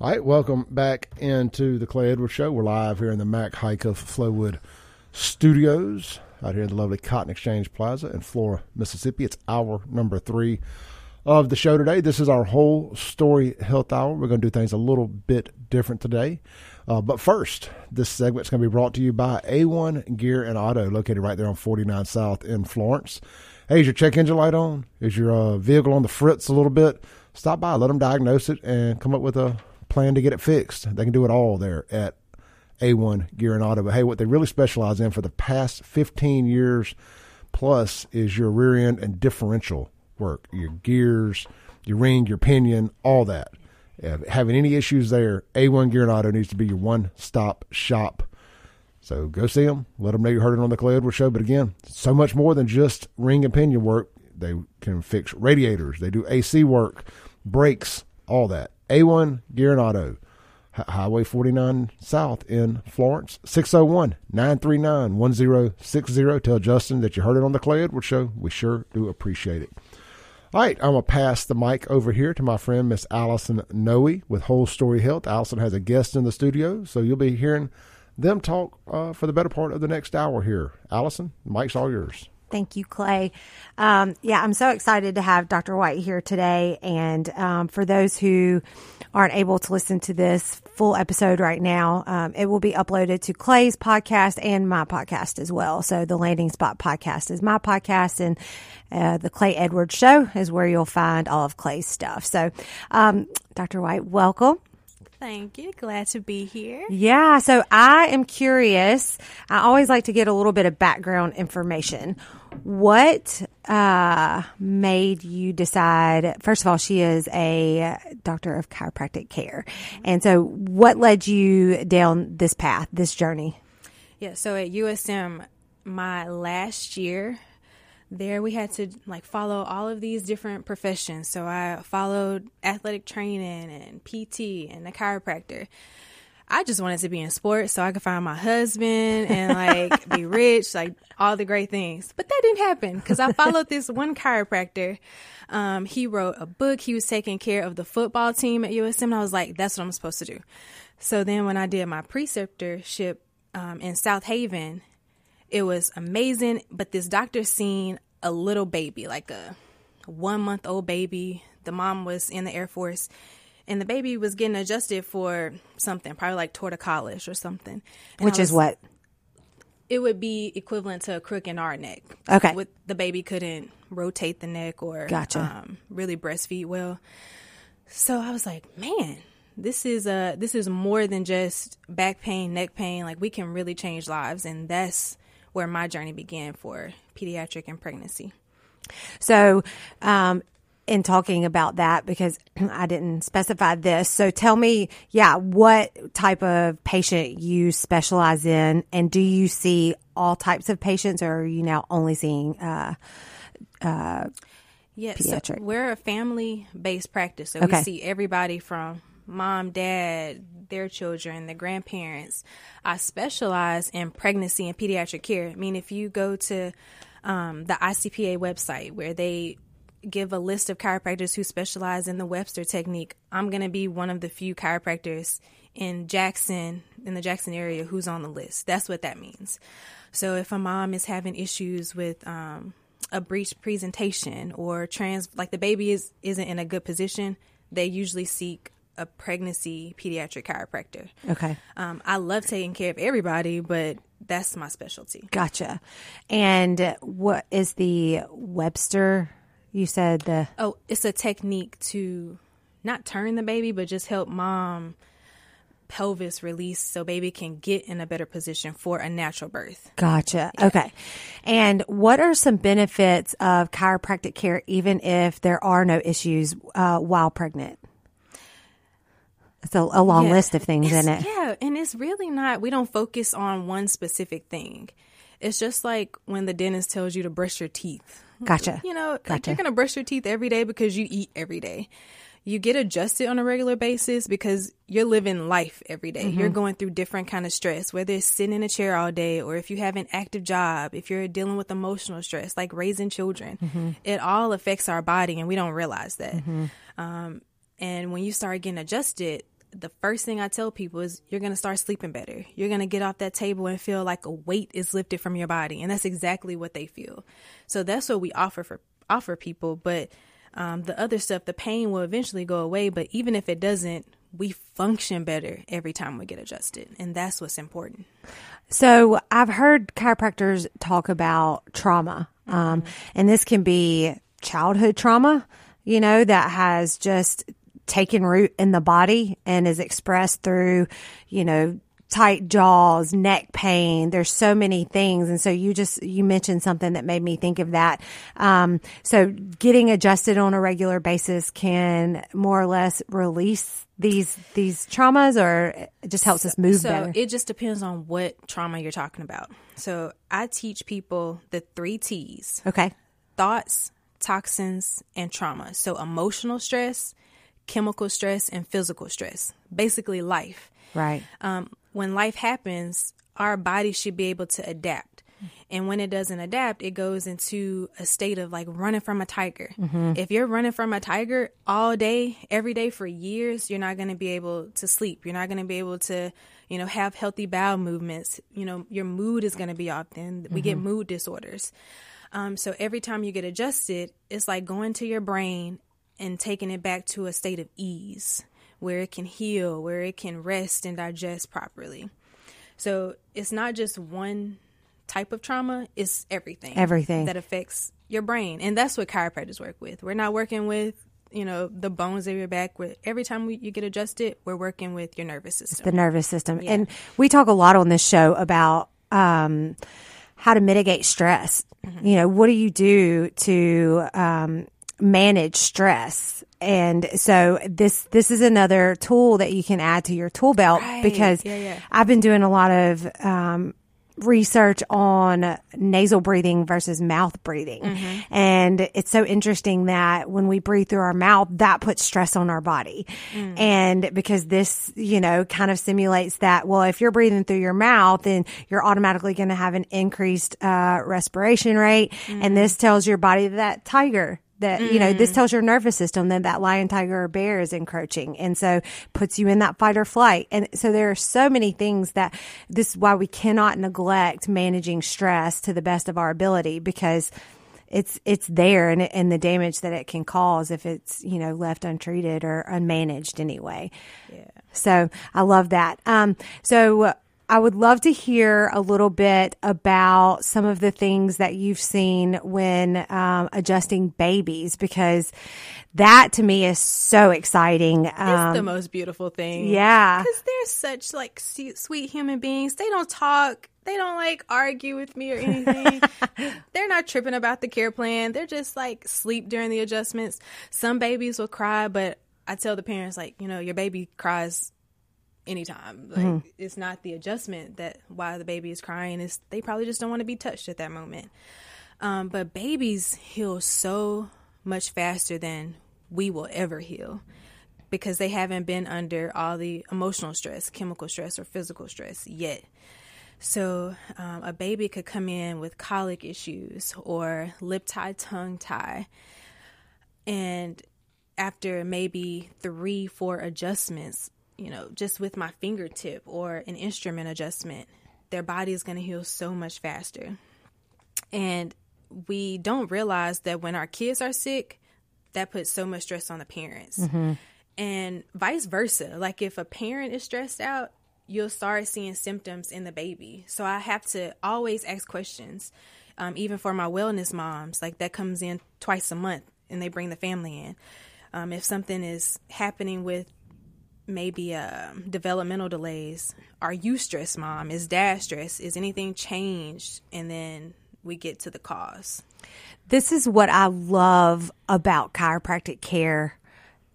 All right, welcome back into the Clay Edwards Show. We're live here in the Mac Haik of Flowood Studios out here in the lovely Cotton Exchange Plaza in Flora, Mississippi. It's hour number three of the show today. This is our whole story health hour. We're going to do things a little bit different today. Uh, but first, this segment is going to be brought to you by A1 Gear and Auto, located right there on 49 South in Florence. Hey, is your check engine light on? Is your uh, vehicle on the fritz a little bit? Stop by, let them diagnose it, and come up with a plan to get it fixed. They can do it all there at A1 Gear and Auto. But hey, what they really specialize in for the past 15 years plus is your rear end and differential work, your gears, your ring, your pinion, all that. If having any issues there, A1 Gear and Auto needs to be your one stop shop. So go see them. Let them know you heard it on the Clay Edwards Show. But again, so much more than just ring and pinion work. They can fix radiators. They do AC work, brakes, all that. A1 Gear and Auto, Highway 49 South in Florence, 601 939 1060. Tell Justin that you heard it on the Clay Edwards Show. We sure do appreciate it. All right, I'm going to pass the mic over here to my friend, Miss Allison Nooe with Whole Story Health. Allison has a guest in the studio, so you'll be hearing them talk uh, for the better part of the next hour here. Allison, mic's all yours. Thank you, Clay. Um, yeah, I'm so excited to have Dr. White here today. And um, for those who aren't able to listen to this full episode right now, um, it will be uploaded to Clay's podcast and my podcast as well. So the Landing Spot podcast is my podcast, and uh, the Clay Edwards Show is where you'll find all of Clay's stuff. So, um, Dr. White, welcome. Thank you. Glad to be here. Yeah. So I am curious. I always like to get a little bit of background information. What uh, made you decide? First of all, she is a doctor of chiropractic care. And so, what led you down this path, this journey? Yeah. So at USM, my last year, there we had to like follow all of these different professions. So I followed athletic training and PT and a chiropractor. I just wanted to be in sports so I could find my husband and like be rich, like all the great things. But that didn't happen because I followed this one chiropractor. Um, he wrote a book. He was taking care of the football team at USM. And I was like, that's what I'm supposed to do. So then when I did my preceptorship um, in Southaven, it was amazing. But this doctor seen a little baby, like a one month old baby. The mom was in the Air Force, and the baby was getting adjusted for something, probably like torticollis or something. And Which was, is what? It would be equivalent to a crook in our neck. Okay. With the baby couldn't rotate the neck or Gotcha. um, really breastfeed well. So I was like, man, this is uh this is more than just back pain, neck pain. Like we can really change lives, and that's where my journey began for pediatric and pregnancy. So, um, in talking about that, because I didn't specify this. So tell me, yeah, what type of patient you specialize in and do you see all types of patients or are you now only seeing, uh, Yeah, Pediatric. so we're a family based practice. So Okay. we see everybody from mom, dad, their children, the grandparents. I specialize in pregnancy and pediatric care. I mean, if you go to um, the ICPA website where they give a list of chiropractors who specialize in the Webster technique, I'm going to be one of the few chiropractors in Jackson, in the Jackson area, who's on the list. That's what that means. So if a mom is having issues with um, a breech presentation or trans, like the baby is isn't in a good position, they usually seek a pregnancy pediatric chiropractor. okay. Um, I love taking care of everybody, but that's my specialty. Gotcha. And what is the Webster? You said the, Oh, it's a technique to not turn the baby, but just help mom pelvis release so baby can get in a better position for a natural birth. Gotcha. Okay. And what are some benefits of chiropractic care, even if there are no issues uh, while pregnant? It's a, a long Yeah. list of things, It's- isn't it? Yeah, and it's really not. We don't focus on one specific thing. It's just like when the dentist tells you to brush your teeth. Gotcha. You know, like you're gonna brush your teeth every day because you eat every day. You get adjusted on a regular basis because you're living life every day. Mm-hmm. You're going through different kind of stress, whether it's sitting in a chair all day or if you have an active job, if you're dealing with emotional stress, like raising children. Mm-hmm. It all affects our body, and we don't realize that. Um, and when you start getting adjusted, the first thing I tell people is you're going to start sleeping better. You're going to get off that table and feel like a weight is lifted from your body, and that's exactly what they feel. So that's what we offer for offer people. But um, the other stuff, the pain will eventually go away. But even if it doesn't, we function better every time we get adjusted, and that's what's important. So I've heard chiropractors talk about trauma, um, and this can be childhood trauma, you know, that has just taken root in the body and is expressed through, you know, tight jaws, neck pain. There's so many things. And so you just, you mentioned something that made me think of that. Um, so getting adjusted on a regular basis can more or less release these, these traumas or it just helps us move so better. it just depends on what trauma you're talking about. So I teach people the three T's. okay. thoughts, toxins, and trauma. So emotional stress, chemical stress, and physical stress. Basically, life. Right. Um, when life happens, our body should be able to adapt. And when it doesn't adapt, it goes into a state of like running from a tiger. If you're running from a tiger all day, every day for years, you're not going to be able to sleep. You're not going to be able to, you know, have healthy bowel movements. You know, your mood is going to be off. Then we get mood disorders. Um, so every time you get adjusted, it's like going to your brain and taking it back to a state of ease where it can heal, where it can rest and digest properly. So it's not just one type of trauma, it's everything. Everything. that affects your brain. And that's what chiropractors work with. We're not working with you know the bones of your back. where Every time we, you get adjusted, we're working with your nervous system. It's the nervous system, yeah. and we talk a lot on this show about um, how to mitigate stress. Mm-hmm. You know, what do you do to um, manage stress? And so this this is another tool that you can add to your tool belt right. because yeah, yeah. I've been doing a lot of um, research on nasal breathing versus mouth breathing. Mm-hmm. And it's so interesting that when we breathe through our mouth, that puts stress on our body. Mm. And because this, you know, kind of simulates that, well, if you're breathing through your mouth, then you're automatically going to have an increased uh, respiration rate. Mm. And this tells your body that tiger that mm. you know this mm. tells your nervous system that that lion tiger or bear is encroaching and so puts you in that fight or flight and so there are so many things that this is why we cannot neglect managing stress to the best of our ability because it's it's there and and the damage that it can cause if it's you know left untreated or unmanaged anyway yeah so i love that um so I would love to hear a little bit about some of the things that you've seen when um, adjusting babies because that to me is so exciting. Um, it's the um, most beautiful thing. Yeah. Because they're such like sweet human beings. They don't talk. They don't like argue with me or anything. they're not tripping about the care plan. They're just like sleep during the adjustments. Some babies will cry, but I tell the parents like, you know, your baby cries anytime. Like mm-hmm. it's not the adjustment that why the baby is crying. Is they probably just don't want to be touched at that moment. Um, but babies heal so much faster than we will ever heal because they haven't been under all the emotional stress, chemical stress, or physical stress yet. So, um, a baby could come in with colic issues or lip tie, tongue tie, and after maybe three, four adjustments, you know, just with my fingertip or an instrument adjustment, their body is going to heal so much faster. And we don't realize that when our kids are sick, that puts so much stress on the parents. Mm-hmm. And vice versa. Like if a parent is stressed out, you'll start seeing symptoms in the baby. So I have to always ask questions, um, even for my wellness moms. Like that comes in twice a month and they bring the family in. Um, if something is happening with maybe uh, developmental delays. Are you stressed, mom? Is dad stressed? Is anything changed? And then we get to the cause. This is what I love about chiropractic care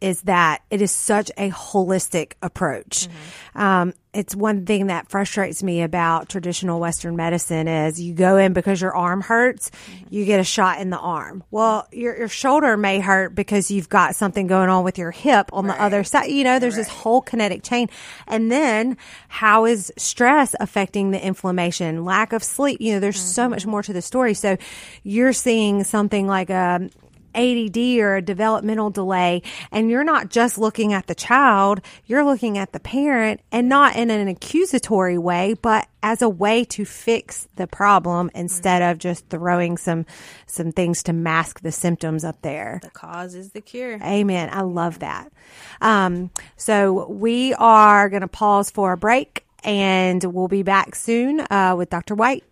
is that it is such a holistic approach. Mm-hmm. Um, it's one thing that frustrates me about traditional Western medicine is you go in because your arm hurts, mm-hmm. you get a shot in the arm. Well, your, your shoulder may hurt because you've got something going on with your hip on right. the other side. You know, there's right. this whole kinetic chain. And then how is stress affecting the inflammation, lack of sleep? You know, there's mm-hmm. so much more to the story. So you're seeing something like a, ADD or a developmental delay and you're not just looking at the child, you're looking at the parent and not in an accusatory way, but as a way to fix the problem instead of just throwing some some things to mask the symptoms up there. The cause is the cure. Amen. I love that. Um, so we are going to pause for a break and we'll be back soon uh, with Dr. White.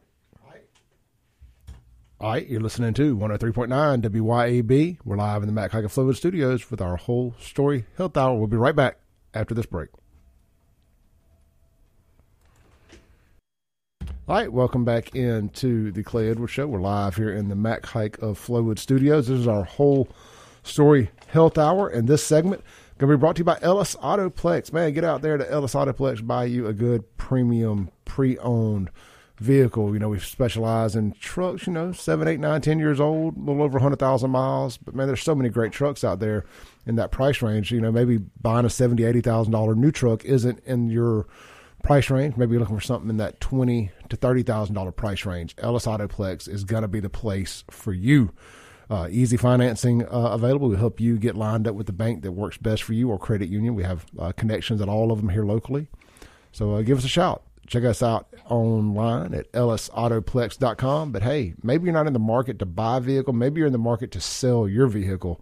All right, you're listening to 103.9 WYAB. We're live in the Haik of Flowood Studios with our whole story health hour. We'll be right back after this break. All right, welcome back into the Clay Edwards Show. We're live here in the Mac Haik of Flowood Studios. This is our whole story health hour, and this segment going to be brought to you by Ellis Autoplex. Man, get out there to Ellis Autoplex, buy you a good premium pre-owned vehicle. You know, we specialize in trucks, you know, seven, eight, nine, ten years old, a little over 100,000 miles. But man, there's so many great trucks out there in that price range. You know, maybe buying a seventy, eighty thousand dollar new truck isn't in your price range. Maybe you're looking for something in that twenty to thirty thousand dollar price range. Ellis Autoplex is going to be the place for you. Uh, easy financing uh, available. We help you get lined up with the bank that works best for you or credit union. We have uh, connections at all of them here locally. So uh, give us a shout. Check us out online at ellisautoplex.com. But hey, maybe you're not in the market to buy a vehicle. Maybe you're in the market to sell your vehicle.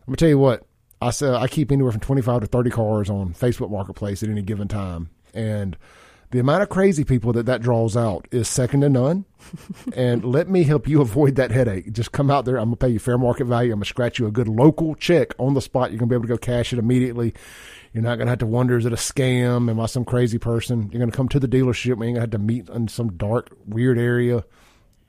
I'm gonna tell you what. I sell. I keep anywhere from 25 to 30 cars on Facebook Marketplace at any given time, and The amount of crazy people that that draws out is second to none. and let me help you avoid that headache. Just come out there. I'm going to pay you fair market value. I'm going to scratch you a good local check on the spot. You're going to be able to go cash it immediately. You're not going to have to wonder, is it a scam? Am I some crazy person? You're going to come to the dealership. We ain't going to have to meet in some dark, weird area.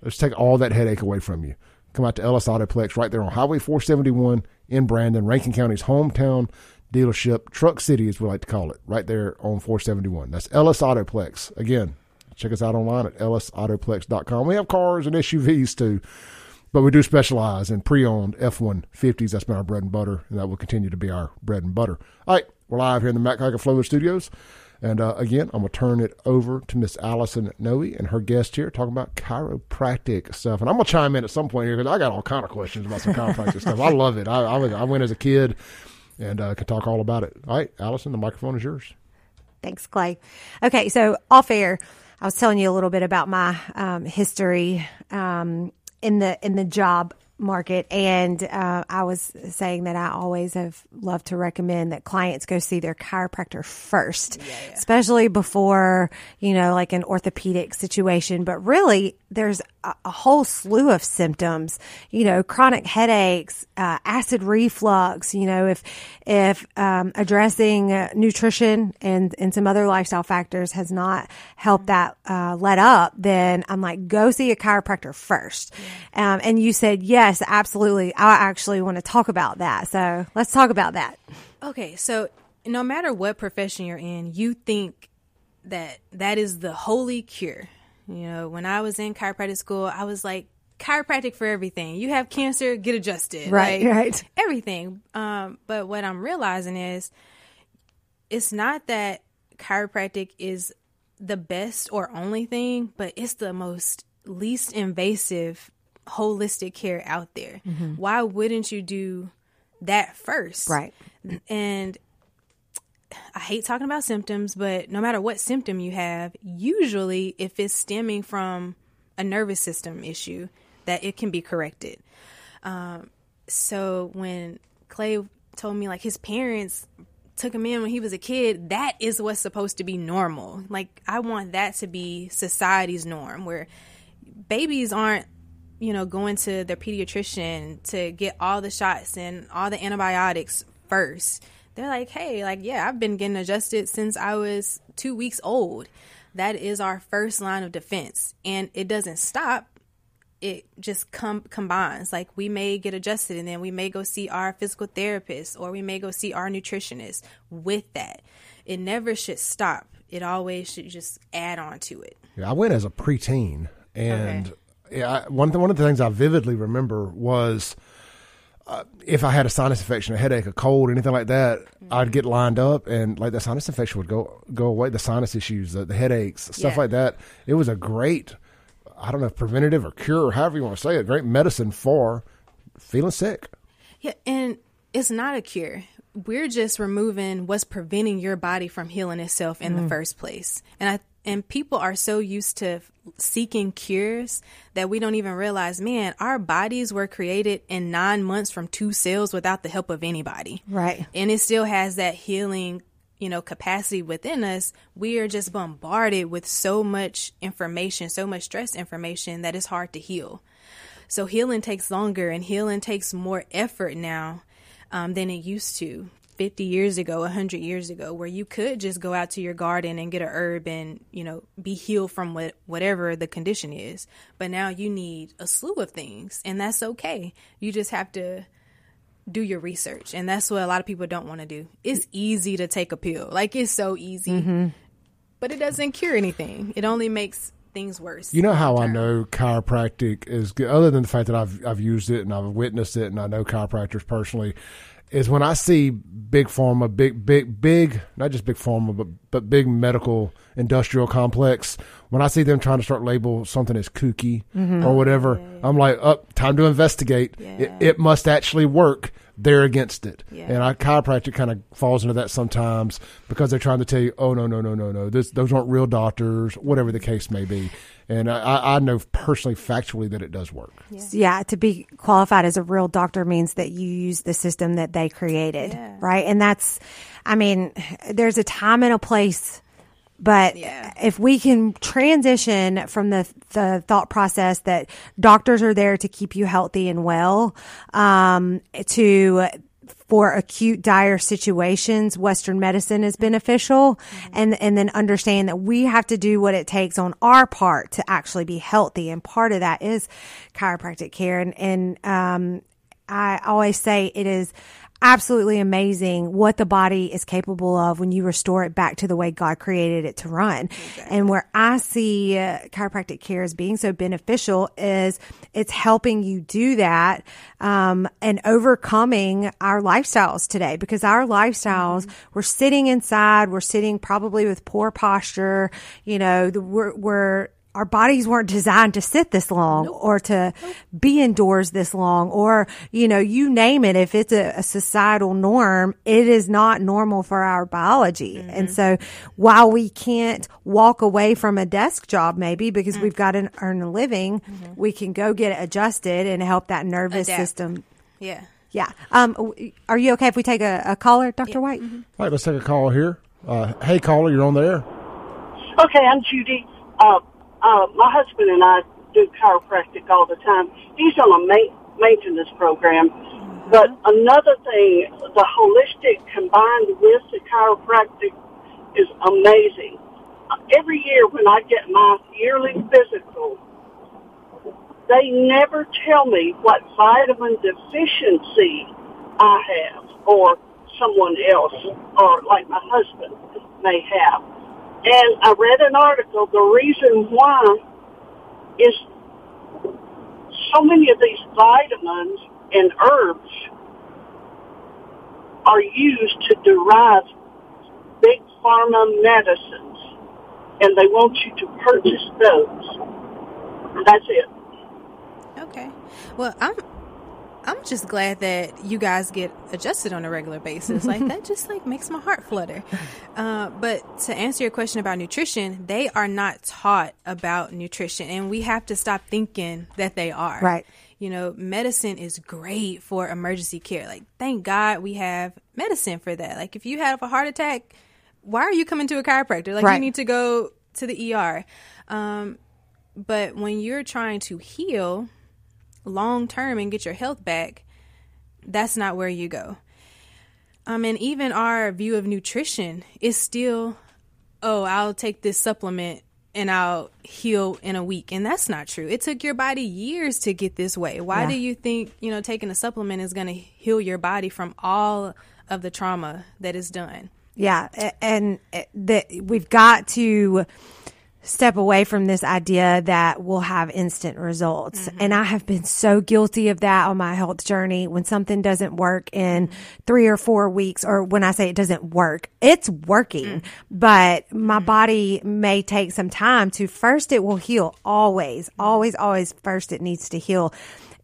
Let's take all that headache away from you. Come out to Ellis Autoplex right there on Highway 471 in Brandon, Rankin County's hometown dealership, Truck City, as we like to call it, right there on 471. That's Ellis Autoplex. Again, check us out online at ellisautoplex.com. We have cars and SUVs too, but we do specialize in pre owned F 150s. That's been our bread and butter, and that will continue to be our bread and butter. All right, we're live here in the Mac Haik of Flowood Studios. And uh, again, I'm going to turn it over to Miss Allison Nooe and her guest here talking about chiropractic stuff. And I'm going to chime in at some point here because I got all kind of questions about some chiropractic stuff. I love it. I, I, I went as a kid and uh, can talk all about it. All right, Allison, the microphone is yours. Thanks, Clay. Okay, so off air, I was telling you a little bit about my um, history um, in the in the job market. And uh, I was saying that I always have loved to recommend that clients go see their chiropractor first, yeah, yeah. especially before, you know, like an orthopedic situation. But really, there's a, a whole slew of symptoms, you know, chronic headaches, uh, acid reflux, you know, if, if um, addressing uh, nutrition and, and some other lifestyle factors has not helped that uh, let up, then I'm like, go see a chiropractor first. Yeah. Um, and you said, yes Yes, absolutely. I actually want to talk about that. So let's talk about that. Okay. So no matter what profession you're in, you think that that is the holy cure. You know, when I was in chiropractic school, I was like, chiropractic for everything. You have cancer, get adjusted. Right, like, right. Everything. Um, but what I'm realizing is it's not that chiropractic is the best or only thing, but it's the most least invasive holistic care out there. Mm-hmm. Why wouldn't you do that first? Right. And I hate talking about symptoms, but no matter what symptom you have, usually if it's stemming from a nervous system issue, that it can be corrected. Um, so when Clay told me like his parents took him in when he was a kid, that is what's supposed to be normal. Like I want that to be society's norm where babies aren't you know, going to their pediatrician to get all the shots and all the antibiotics first. They're like, hey, like, yeah, I've been getting adjusted since I was two weeks old. That is our first line of defense. And it doesn't stop. It just com- combines. Like, we may get adjusted and then we may go see our physical therapist or we may go see our nutritionist with that. It never should stop. It always should just add on to it. Yeah, I went as a preteen and okay yeah, one th- one of the things I vividly remember was uh, if I had a sinus infection, a headache, a cold, anything like that, mm-hmm. I'd get lined up, and like the sinus infection would go go away. The sinus issues, the, the headaches, stuff yeah. like that. It was a great, I don't know, preventative or cure, or however you want to say it, great medicine for feeling sick. Yeah, and it's not a cure. We're just removing what's preventing your body from healing itself in mm. the first place. And I and people are so used to seeking cures that we don't even realize, man, our bodies were created in nine months from two cells without the help of anybody. Right. And it still has that healing, you know, capacity within us. We are just bombarded with so much information, so much stress information that it's hard to heal. So healing takes longer and healing takes more effort now um, than it used to. 50 years ago, 100 years ago, where you could just go out to your garden and get a herb and, you know, be healed from what, whatever the condition is. But now you need a slew of things, and that's okay. You just have to do your research. And that's what a lot of people don't want to do. It's easy to take a pill. Like, it's so easy. Mm-hmm. But it doesn't cure anything, it only makes things worse. You know how I know chiropractic is good, other than the fact that I've I've used it and I've witnessed it and I know chiropractors personally is when I see big pharma, big, big, big, not just big pharma, but but big medical industrial complex. When I see them trying to start label something as kooky mm-hmm. or whatever, yeah, yeah. I'm like, up, oh, time to investigate. Yeah. It, it, must actually work. They're against it, and I chiropractic kind of falls into that sometimes because they're trying to tell you, oh no, no, no, no, no, this, those aren't real doctors, whatever the case may be. And I, I know personally, factually, that it does work. Yeah. yeah. to be qualified as a real doctor means that you use the system that they created, yeah. right? And that's, I mean, there's a time and a place But Yeah. if we can transition from the the thought process that doctors are there to keep you healthy and well, um, to for acute dire situations, Western medicine is beneficial, and and then understand that we have to do what it takes on our part to actually be healthy, and part of that is chiropractic care, and and um, I always say it is absolutely amazing what the body is capable of when you restore it back to the way God created it to run. And where I see uh, chiropractic care as being so beneficial is it's helping you do that um, and overcoming our lifestyles today because our lifestyles we're sitting inside, we're sitting probably with poor posture, you know, the, we're, we're our bodies weren't designed to sit this long or to be indoors this long or you know you name it. If it's a, a societal norm it is not normal for our biology. And so while we can't walk away from a desk job maybe because we've got to earn a living we can go get it adjusted and help that nervous Adapt. system. Yeah. yeah. Um are you okay if we take a, a caller dr white? All right, let's take a call here. Uh, hey, caller, you're on the air. Okay, I'm Judy. Uh, uh, my husband and I do chiropractic all the time. He's on a ma- maintenance program. But another thing, the holistic combined with the chiropractic is amazing. Every year when I get my yearly physical, they never tell me what vitamin deficiency I have or someone else or like my husband may have. And I read an article, the reason why is so many of these vitamins and herbs are used to derive big pharma medicines and they want you to purchase those. That's it. Okay. Well, I'm I'm just glad that you guys get adjusted on a regular basis. Like that just like makes my heart flutter. Uh, but to answer your question about nutrition, they are not taught about nutrition, and we have to stop thinking that they are. Right. You know, medicine is great for emergency care. Like, thank God we have medicine for that. Like, if you have a heart attack, why are you coming to a chiropractor? Like, Right. you need to go to the ER. Um, but when you're trying to heal long term and get your health back, that's not where you go. Um, and even our view of nutrition is still, oh, I'll take this supplement and I'll heal in a week. And that's not true. It took your body years to get this way. Why Yeah. do you think, you know, taking a supplement is going to heal your body from all of the trauma that is done? Yeah, and uh, that we've got to step away from this idea that we'll have instant results. Mm-hmm. And I have been so guilty of that on my health journey. When something doesn't work in three or four weeks, or when I say it doesn't work, it's working, mm. but my mm-hmm. body may take some time to first, it will heal always, mm-hmm. always, always first it needs to heal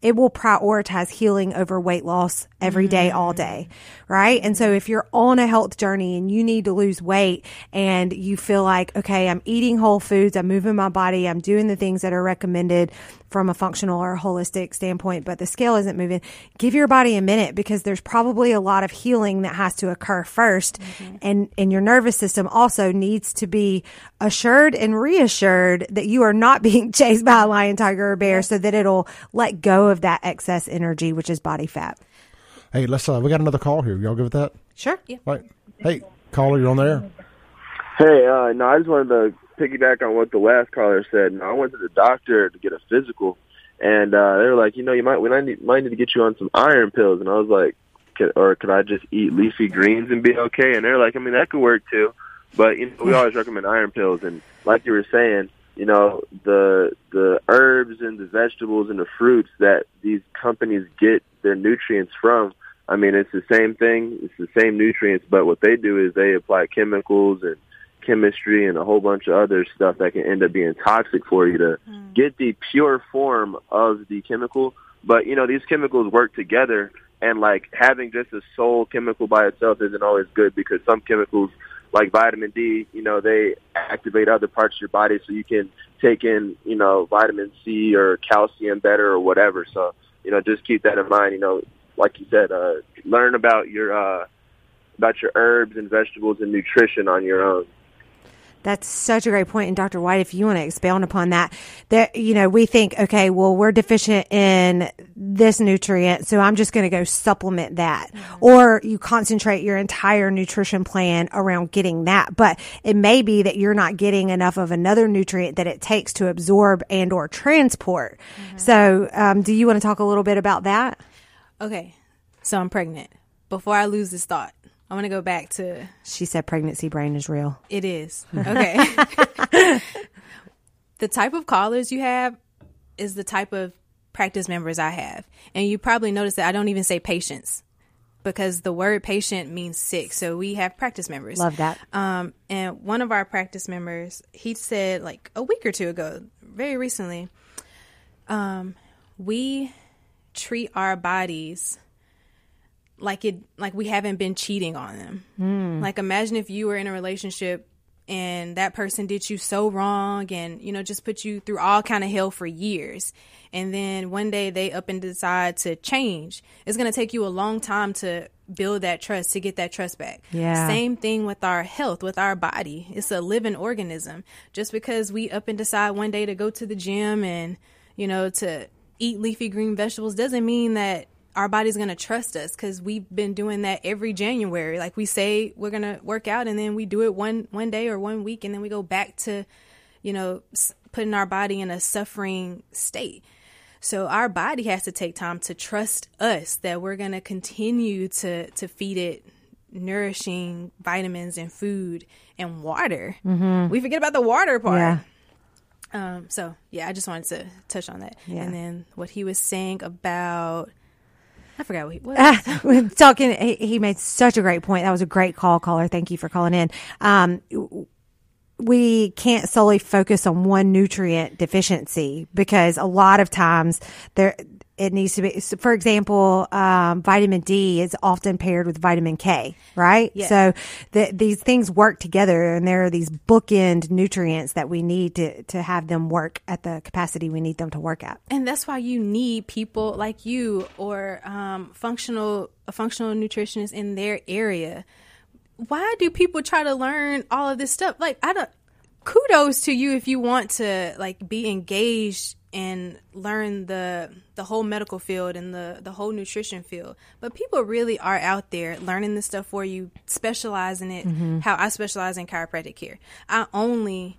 it will prioritize healing over weight loss every day, mm. all day. Right. And so if you're on a health journey and you need to lose weight and you feel like, okay, I'm eating whole foods, I'm moving my body, I'm doing the things that are recommended from a functional or holistic standpoint, but the scale isn't moving, give your body a minute because there's probably a lot of healing that has to occur 1st And, and your nervous system also needs to be assured and reassured that you are not being chased by a lion, tiger, or bear so that it'll let go of that excess energy, which is body fat. Hey, let's. Uh, we got another call here. Y'all good with that? Sure. Right. Hey, caller, you're on there. Hey, uh, no, I just wanted to piggyback on what the last caller said. I went to the doctor to get a physical, and uh, they were like, you know, you might we might need, might need to get you on some iron pills, and I was like, could, or could I just eat leafy greens and be okay? And they're like, I mean, that could work too, but you know, we always recommend iron pills, and like you were saying, you know, the the herbs and the vegetables and the fruits that these companies get their nutrients from. I mean, it's the same thing. It's the same nutrients, but what they do is they apply chemicals and chemistry and a whole bunch of other stuff that can end up being toxic for you to get the pure form of the chemical. But you know, these chemicals work together, and like having just a sole chemical by itself isn't always good because some chemicals, like vitamin D, you know, they activate other parts of your body so you can take in, you know, vitamin C or calcium better or whatever. So you know, just keep that in mind. You know, like you said, uh, learn about your uh, about your herbs and vegetables and nutrition on your own. That's such a great point. And Dr. White, if you want to expound upon that, that, you know, we think, okay, well, we're deficient in this nutrient. So I'm just going to go supplement that. Mm-hmm. Or you concentrate your entire nutrition plan around getting that. But it may be that you're not getting enough of another nutrient that it takes to absorb and or transport. Mm-hmm. So, um, do you want to talk a little bit about that? Okay. So I'm pregnant. Before I lose this thought, I want to go back to. She said pregnancy brain is real. It is. Okay. the type of callers you have is the type of practice members I have. And you probably noticed that I don't even say patients because the word patient means sick. So we have practice members. Love that. Um, and one of our practice members, he said like a week or two ago, very recently, um, we treat our bodies like it like we haven't been cheating on them. Mm. Like imagine if you were in a relationship and that person did you so wrong and you know just put you through all kind of hell for years. And then one day they up and decide to change. It's going to take you a long time to build that trust to get that trust back. Yeah. Same thing with our health with our body. It's a living organism. Just because we up and decide one day to go to the gym and you know to eat leafy green vegetables doesn't mean that our body's going to trust us because we've been doing that every January. Like we say we're going to work out and then we do it one one day or one week and then we go back to, you know, putting our body in a suffering state. So our body has to take time to trust us that we're going to continue to to feed it nourishing vitamins and food and water. Mm-hmm. We forget about the water part. Yeah. Um, so yeah, I just wanted to touch on that. Yeah. And then what he was saying about I forgot what he was. talking. He, he, made such a great point. That was a great call, caller. Thank you for calling in. Um, we can't solely focus on one nutrient deficiency because a lot of times there it needs to be for example um, vitamin d is often paired with vitamin k right? Yeah. so the, these things work together and there are these bookend nutrients that we need to, to have them work at the capacity we need them to work at. And that's why you need people like you or um, functional a functional nutritionist in their area. Why do people try to learn all of this stuff? Like i don't kudos to you if you want to like be engaged and learn the the whole medical field and the the whole nutrition field. But people really are out there learning this stuff for you, specializing it. Mm-hmm. How I specialize in chiropractic care. I only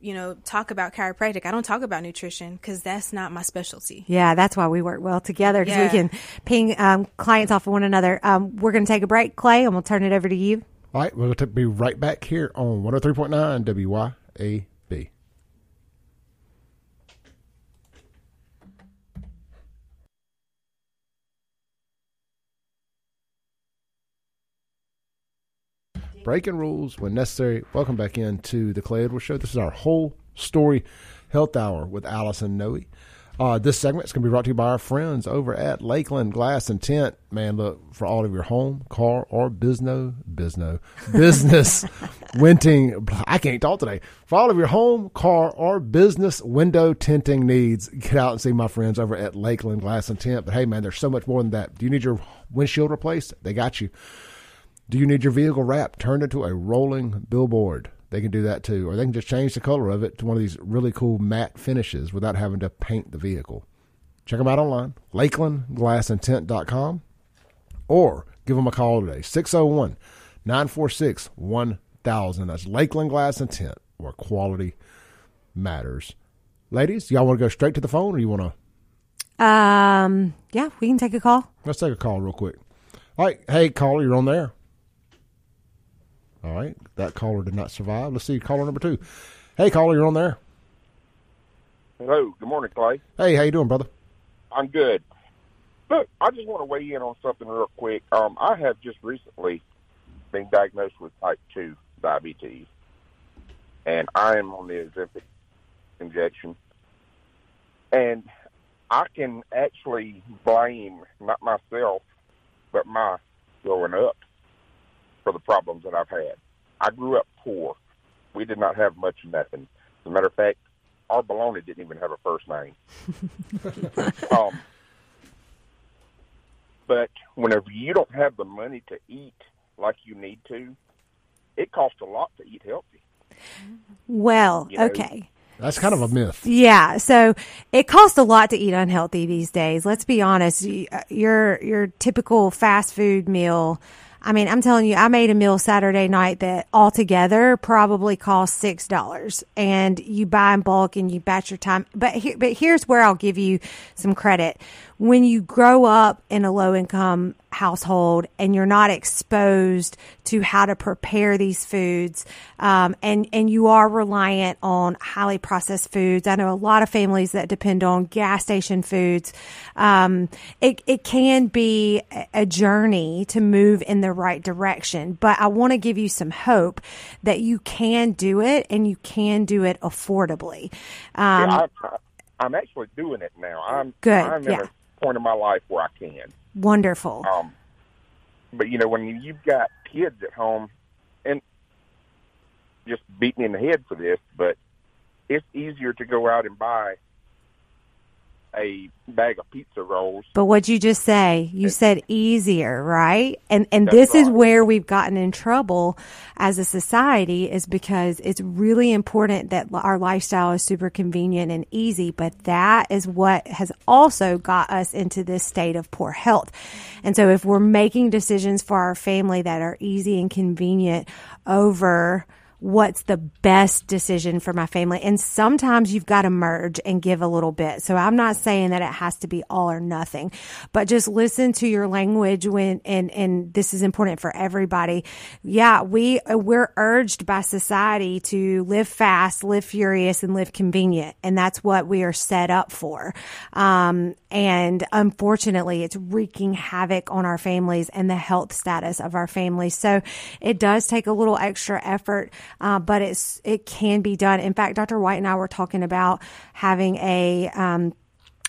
you know talk about chiropractic. I don't talk about nutrition because that's not my specialty. Yeah, that's why we work well together because yeah. we can ping um, clients off of one another. Um, we're going to take a break, Clay, and we'll turn it over to you. All right, we're going to be right back here on 103.9 WYA. Breaking rules when necessary. Welcome back into the Clay Edwards Show. This is our whole story health hour with Allison Nooe. Uh, this segment is going to be brought to you by our friends over at Lakeland Glass and Tint. Man, look for all of your home, car, or business, business, business winting. I can't talk today. For all of your home, car, or business window tinting needs, get out and see my friends over at Lakeland Glass and Tint. But hey, man, there's so much more than that. Do you need your windshield replaced? They got you. Do you need your vehicle wrapped, turned into a rolling billboard? They can do that too. Or they can just change the color of it to one of these really cool matte finishes without having to paint the vehicle. Check them out online, lakelandglassandtint.com, or give them a call today, 601 946 1000. That's Lakeland Glass and Tint, where quality matters. Ladies, y'all want to go straight to the phone or you want to? Um, yeah, we can take a call. Let's take a call real quick. All right. Hey, caller, you're on there. All right. That caller did not survive. Let's see caller number two. Hey, caller, you're on there. Hello. Good morning, Clay. Hey, how you doing, brother? I'm good. Look, I just want to weigh in on something real quick. Um, I have just recently been diagnosed with type 2 diabetes, and I am on the Ozempic injection. And I can actually blame not myself, but my growing up for the problems that I've had. I grew up poor. We did not have much nothing. As a matter of fact, our baloney didn't even have a first name. um, but whenever you don't have the money to eat like you need to, it costs a lot to eat healthy. Well, You know, okay. That's kind of a myth. Yeah, so it costs a lot to eat unhealthy these days. Let's be honest. Uh, Your your typical fast food meal. I mean, I'm telling you, I made a meal Saturday night that altogether probably cost six dollars, and you buy in bulk and you batch your time. But here, but here's where I'll give you some credit. When you grow up in a low income household and you're not exposed to how to prepare these foods, um, and and you are reliant on highly processed foods. I know a lot of families that depend on gas station foods. Um, it it can be a- journey to move in the right direction, but I want to give you some hope that you can do it and you can do it affordably. Um, yeah, I, I'm actually doing it now. I'm Good, I'm yeah. Point in my life where I can. wonderful. Um, but you know, when you've got kids at home, and just beat me in the head for this, but it's easier to go out and buy a bag of pizza rolls. But what'd you just say? You said easier, right? And and this is where we've gotten in trouble as a society is because it's really important that our lifestyle is super convenient and easy, but that is what has also got us into this state of poor health. And so if we're making decisions for our family that are easy and convenient over what's the best decision for my family. And sometimes you've got to merge and give a little bit. So I'm not saying that it has to be all or nothing, but just listen to your language when, and, and this is important for everybody. Yeah, we, we're urged by society to live fast, live furious, and live convenient. And that's what we are set up for. Um, and unfortunately, it's wreaking havoc on our families and the health status of our families. So it does take a little extra effort, uh, but it's it can be done. In fact, Dr. White and I were talking about having a um,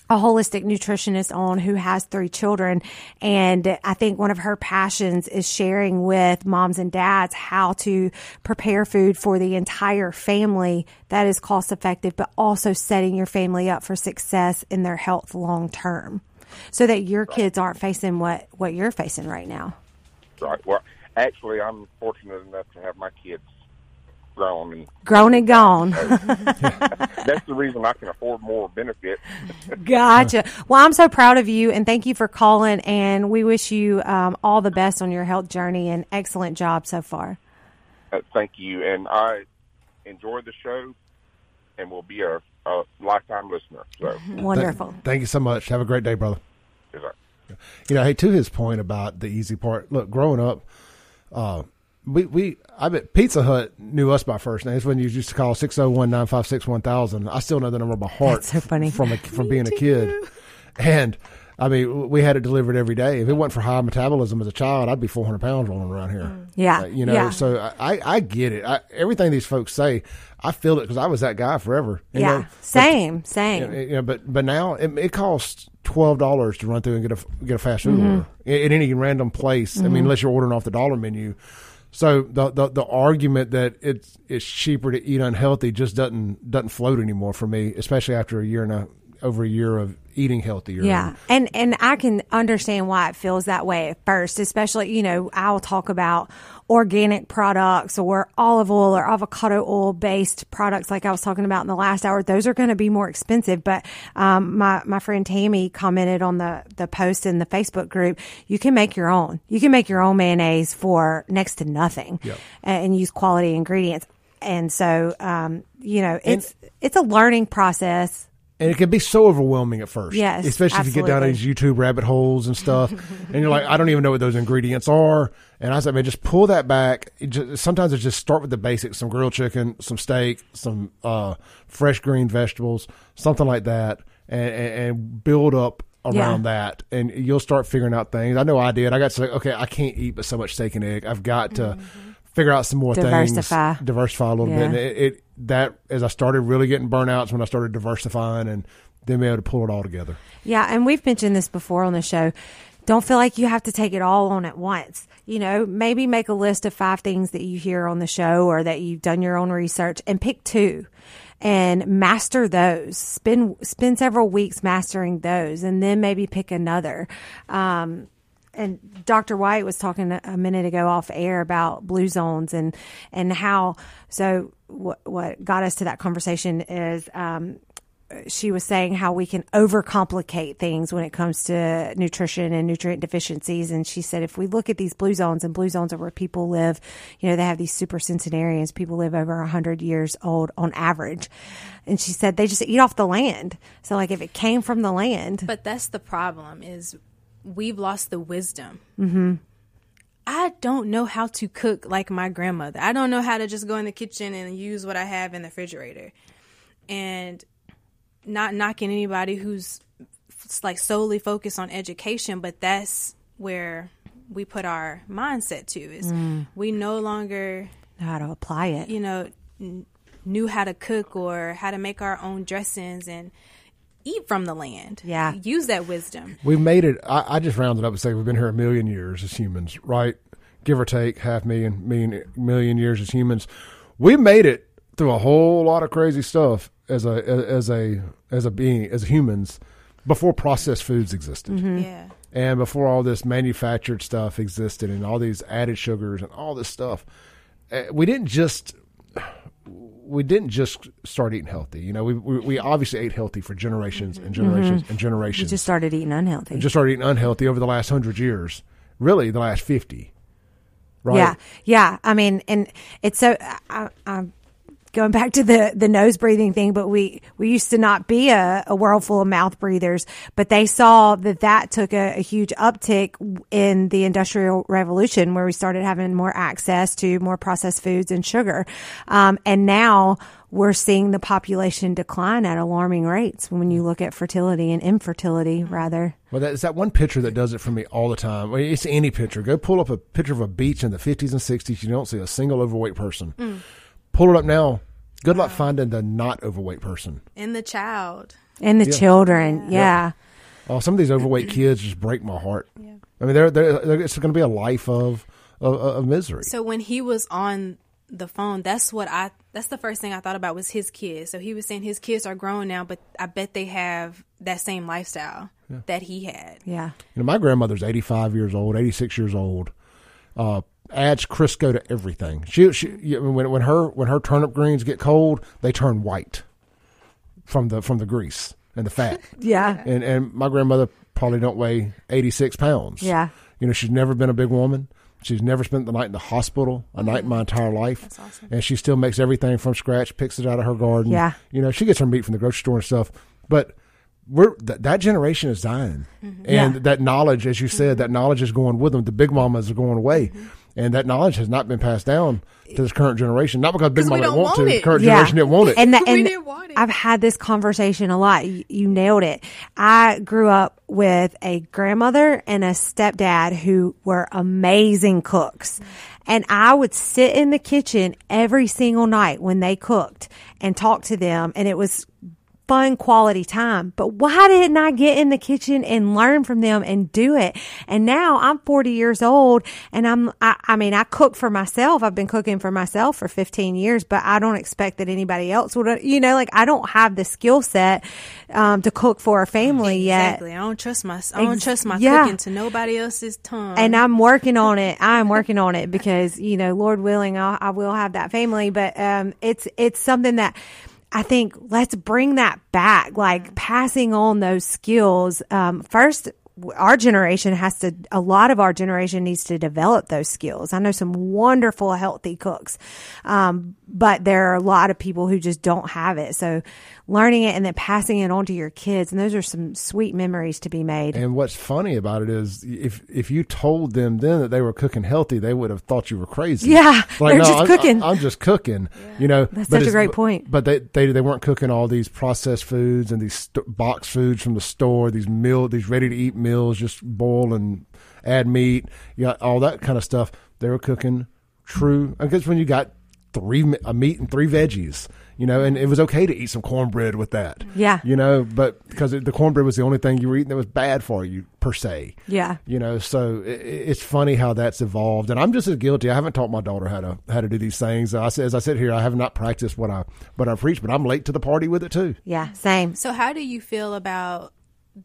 a holistic nutritionist on who has three children. And I think one of her passions is sharing with moms and dads how to prepare food for the entire family that is cost effective, but also setting your family up for success in their health long term so that your kids aren't facing what, what you're facing right now. Right. Well, actually, I'm fortunate enough to have my kids grown, and Grown and gone. that's the reason I can afford more benefit. Gotcha. Well, I'm so proud of you and thank you for calling. And we wish you um, all the best on your health journey and excellent job so far. Uh, thank you, and I enjoy the show, and will be a, a lifetime listener. So, Wonderful. Thank you so much. Have a great day, brother. yes, sir. You know, hey, to his point about the easy part. Look, growing up, uh, we we I bet Pizza Hut knew us by first name. names when you used to call 601-956-1000. I still know the number by heart That's so funny. from a, from being a kid. And I mean, we had it delivered every day. If it wasn't for high metabolism as a child, I'd be 400 pounds rolling around here. Yeah. Uh, you know, yeah. so I, I get it. I, everything these folks say, I feel it because I was that guy forever. You yeah. know? But- same, same. you know, but but now it, it costs twelve dollars to run through and get a get a fast food Mm-hmm. order at, at any random place. I mean, unless you're ordering off the dollar menu. So the, the the argument that it's it's cheaper to eat unhealthy just doesn't doesn't float anymore for me, especially after a year and a over a year of eating healthier. Yeah. And and I can understand why it feels that way at first, especially, you know, I'll talk about organic products or olive oil or avocado oil based products like I was talking about in the last hour. Those are going to be more expensive. But um, my, my friend Tammy commented on the, the post in the Facebook group, you can make your own. You can make your own mayonnaise for next to nothing Yep. and, and use quality ingredients. And so, um, you know, it's it's a learning process. And it can be so overwhelming at first. Yes, Especially if you get down absolutely. these YouTube rabbit holes and stuff. and you're like, I don't even know what those ingredients are. And I said, man, just pull that back. It just, sometimes it's just start with the basics some grilled chicken, some steak, some uh, fresh green vegetables, something like that, and, and, and build up around that. And you'll start figuring out things. I know I did. I got to say, okay, I can't eat but so much steak and egg. I've got to. Figure out some more Diversify. things, diversify a little bit. And it, it that as I started really getting burnouts when I started diversifying and then be able to pull it all together. Yeah, and we've mentioned this before on the show. Don't feel like you have to take it all on at once. You know, maybe make a list of five things that you hear on the show or that you've done your own research and pick two and master those. Spend spend several weeks mastering those and then maybe pick another. Um and Dr. White was talking a minute ago off air about blue zones and and how. So what what got us to that conversation is. Um, she was saying how we can overcomplicate things when it comes to nutrition and nutrient deficiencies. And she said, if we look at these blue zones and blue zones are where people live, you know, they have these super centenarians, people live over a hundred years old on average. And she said they just eat off the land. So like if it came from the land. But that's the problem is we've lost the wisdom. Mm-hmm. I don't know how to cook like my grandmother. I don't know how to just go in the kitchen and use what I have in the refrigerator. And not knocking anybody who's like solely focused on education, but that's where we put our mindset to is mm. we no longer know how to apply it. You know, n- knew how to cook or how to make our own dressings and eat from the land. Yeah. Use that wisdom. We've made it. I, I just rounded up and say we've been here a million years as humans, right? Give or take half million, million, million years as humans. We made it through a whole lot of crazy stuff as a as a as a being as humans before processed foods existed. Mm-hmm. Yeah. And before all this manufactured stuff existed and all these added sugars and all this stuff. Eh, we didn't just we didn't just start eating healthy. You know, we we, we obviously ate healthy for generations and generations mm-hmm. and generations. We just started eating unhealthy. We Just started eating unhealthy over the last hundred years. Really, the last fifty. Right? Yeah, yeah. I mean, and it's so. I, I going back to the the nose breathing thing, but we we used to not be a, a world full of mouth breathers, but they saw that that took a, a, huge uptick in the industrial revolution, where we started having more access to more processed foods and sugar, um, and now we're seeing the population decline at alarming rates when you look at fertility and infertility rather. Well, that's that one picture that does it for me all the time. Well, it's any picture. Go pull up a picture of a beach in the 50s and 60s. You don't see a single overweight person. Mm pull it up now. Good luck finding the not overweight person. And the child. And the yeah. children, yeah. yeah. Oh, some of these overweight kids just break my heart. Yeah. I mean, they're, they're, they're it's going to be a life of, of, of misery. So when he was on the phone, that's what I. That's the first thing I thought about was his kids. So he was saying his kids are grown now, but I bet they have that same lifestyle yeah. that he had. Yeah. You know, my grandmother's eighty five years old, eighty six years old. Uh, adds Crisco to everything. She, she when when her when her turnip greens get cold, they turn white from the from the grease and the fat. yeah. And and my grandmother probably don't weigh eighty six pounds. Yeah. You know, she's never been a big woman. She's never spent the night in the hospital a night in my entire life. That's Awesome. And she still makes everything from scratch, picks it out of her garden. Yeah. You know, she gets her meat from the grocery store and stuff. But we're th- that generation is dying. Mm-hmm. And yeah. that knowledge, as you said, mm-hmm. that knowledge is going with them. The big mamas are going away. And that knowledge has not been passed down to this current generation. Not because Big Mama didn't want, want to, the current yeah. generation didn't want it. And, the, and I've had this conversation a lot. You, you, nailed it. I grew up with a grandmother and a stepdad who were amazing cooks. And I would sit in the kitchen every single night when they cooked and talk to them. And it was fun quality time. But why didn't I get in the kitchen and learn from them and do it? And now I'm 40 years old and I'm, I, I, mean, I cook for myself. I've been cooking for myself for 15 years, but I don't expect that anybody else would, you know, like I don't have the skill set, um, to cook for a family yet. Exactly. I don't trust my, I don't trust my yeah. cooking to nobody else's tongue. And I'm working on it. I'm working on it because, you know, Lord willing, I'll, I will have that family, but, um, it's, it's something that, I think let's bring that back, like passing on those skills. Um, first, our generation has to, a lot of our generation needs to develop those skills. I know some wonderful, healthy cooks. Um, but there are a lot of people who just don't have it. So learning it and then passing it on to your kids. And those are some sweet memories to be made. And what's funny about it is if if you told them then that they were cooking healthy, they would have thought you were crazy. Yeah, like, they're no, just I'm, cooking. I'm just cooking. Yeah. You know, that's such a great point. But they, they they weren't cooking all these processed foods and these st- box foods from the store. These meal, these ready to eat meals, just boil and add meat, yeah, all that kind of stuff. They were cooking true. I guess when you got three a meat and three veggies you know, and it was okay to eat some cornbread with that. Yeah. You know, but because the cornbread was the only thing you were eating that was bad for you per se. Yeah. You know, so it, it's funny how that's evolved, and I'm just as guilty. I haven't taught my daughter how to how to do these things. I as I sit here, I have not practiced what I what I preach, but I'm late to the party with it too. Yeah, same. So, how do you feel about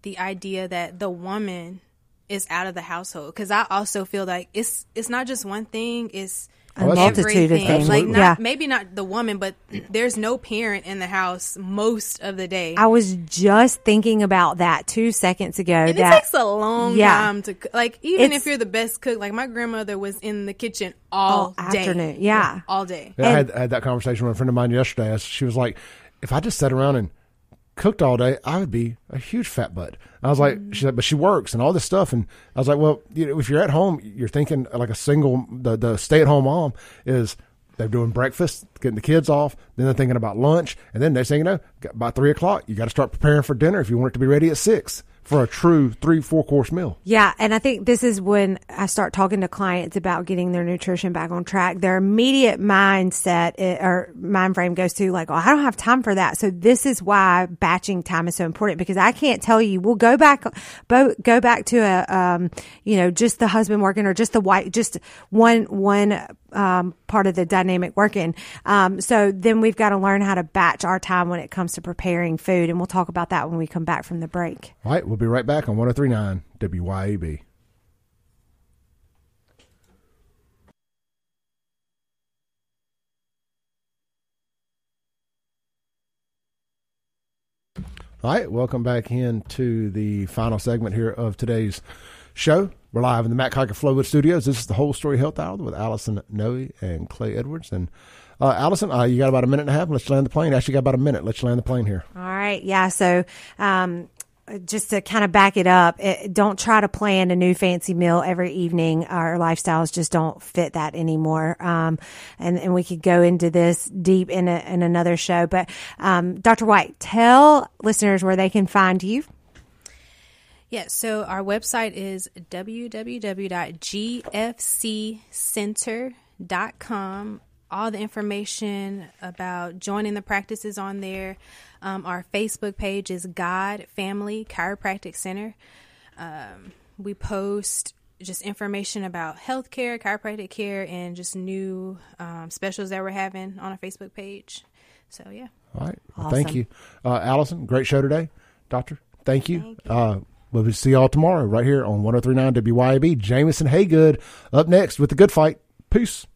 the idea that the woman is out of the household because I also feel like it's it's not just one thing. It's Oh, a oh, multitude of things. Like not, yeah. maybe not the woman, but there's no parent in the house most of the day. I was just thinking about that two seconds ago. And that, it takes a long yeah, time to like even if you're the best cook. Like my grandmother was in the kitchen all, all day, afternoon, yeah. yeah, all day. Yeah, I had, I had that conversation with a friend of mine yesterday. She was like, "If I just sat around and cooked all day, I would be a huge fat butt. I was like, she said, but she works and all this stuff. And I was like, well, you know, if you're at home, you're thinking like a single, the, the stay at home mom is they're doing breakfast, getting the kids off. Then they're thinking about lunch. And then next thing you know, by three o'clock, you got to start preparing for dinner if you want it to be ready at six for a true three, four course meal. Yeah. And I think this is when I start talking to clients about getting their nutrition back on track. Their immediate mindset eh, or mind frame goes to like, oh, I don't have time for that. So this is why batching time is so important because I can't tell you, we'll go back, go back to a, um, you know, just the husband working or just the wife, just one, one, um, part of the dynamic working. Um, so then we've got to learn how to batch our time when it comes to preparing food. And we'll talk about that when we come back from the break. All right. We'll be right back on 1039 WYAB. All right, welcome back into the final segment here of today's show. We're live in the Mac Haik Flowood Studios. This is the Whole Story Health Hour with Allison Nooe and Clay Edwards. And uh, Allison, uh, you got about a minute and a half. Let's land the plane. Actually, got about a minute. Let's land the plane here. All right. Yeah. So, um, just to kind of back it up, it, don't try to plan a new fancy meal every evening. Our lifestyles just don't fit that anymore. Um, and, and we could go into this deep in, a, in another show. But um, Dr. White, tell listeners where they can find you. Yeah, so our website is www.gfccenter.com. All the information about joining the practice is on there. Um, our Facebook page is God Family Chiropractic Center. Um, we post just information about healthcare, chiropractic care, and just new um, specials that we're having on our Facebook page. So, yeah. All right. Well, awesome. Thank you. Uh, Allison, great show today. Doctor, thank you. Thank you. Uh, we'll see y'all tomorrow right here on 1039 WYAB. Jameson Haygood up next with the good fight. Peace.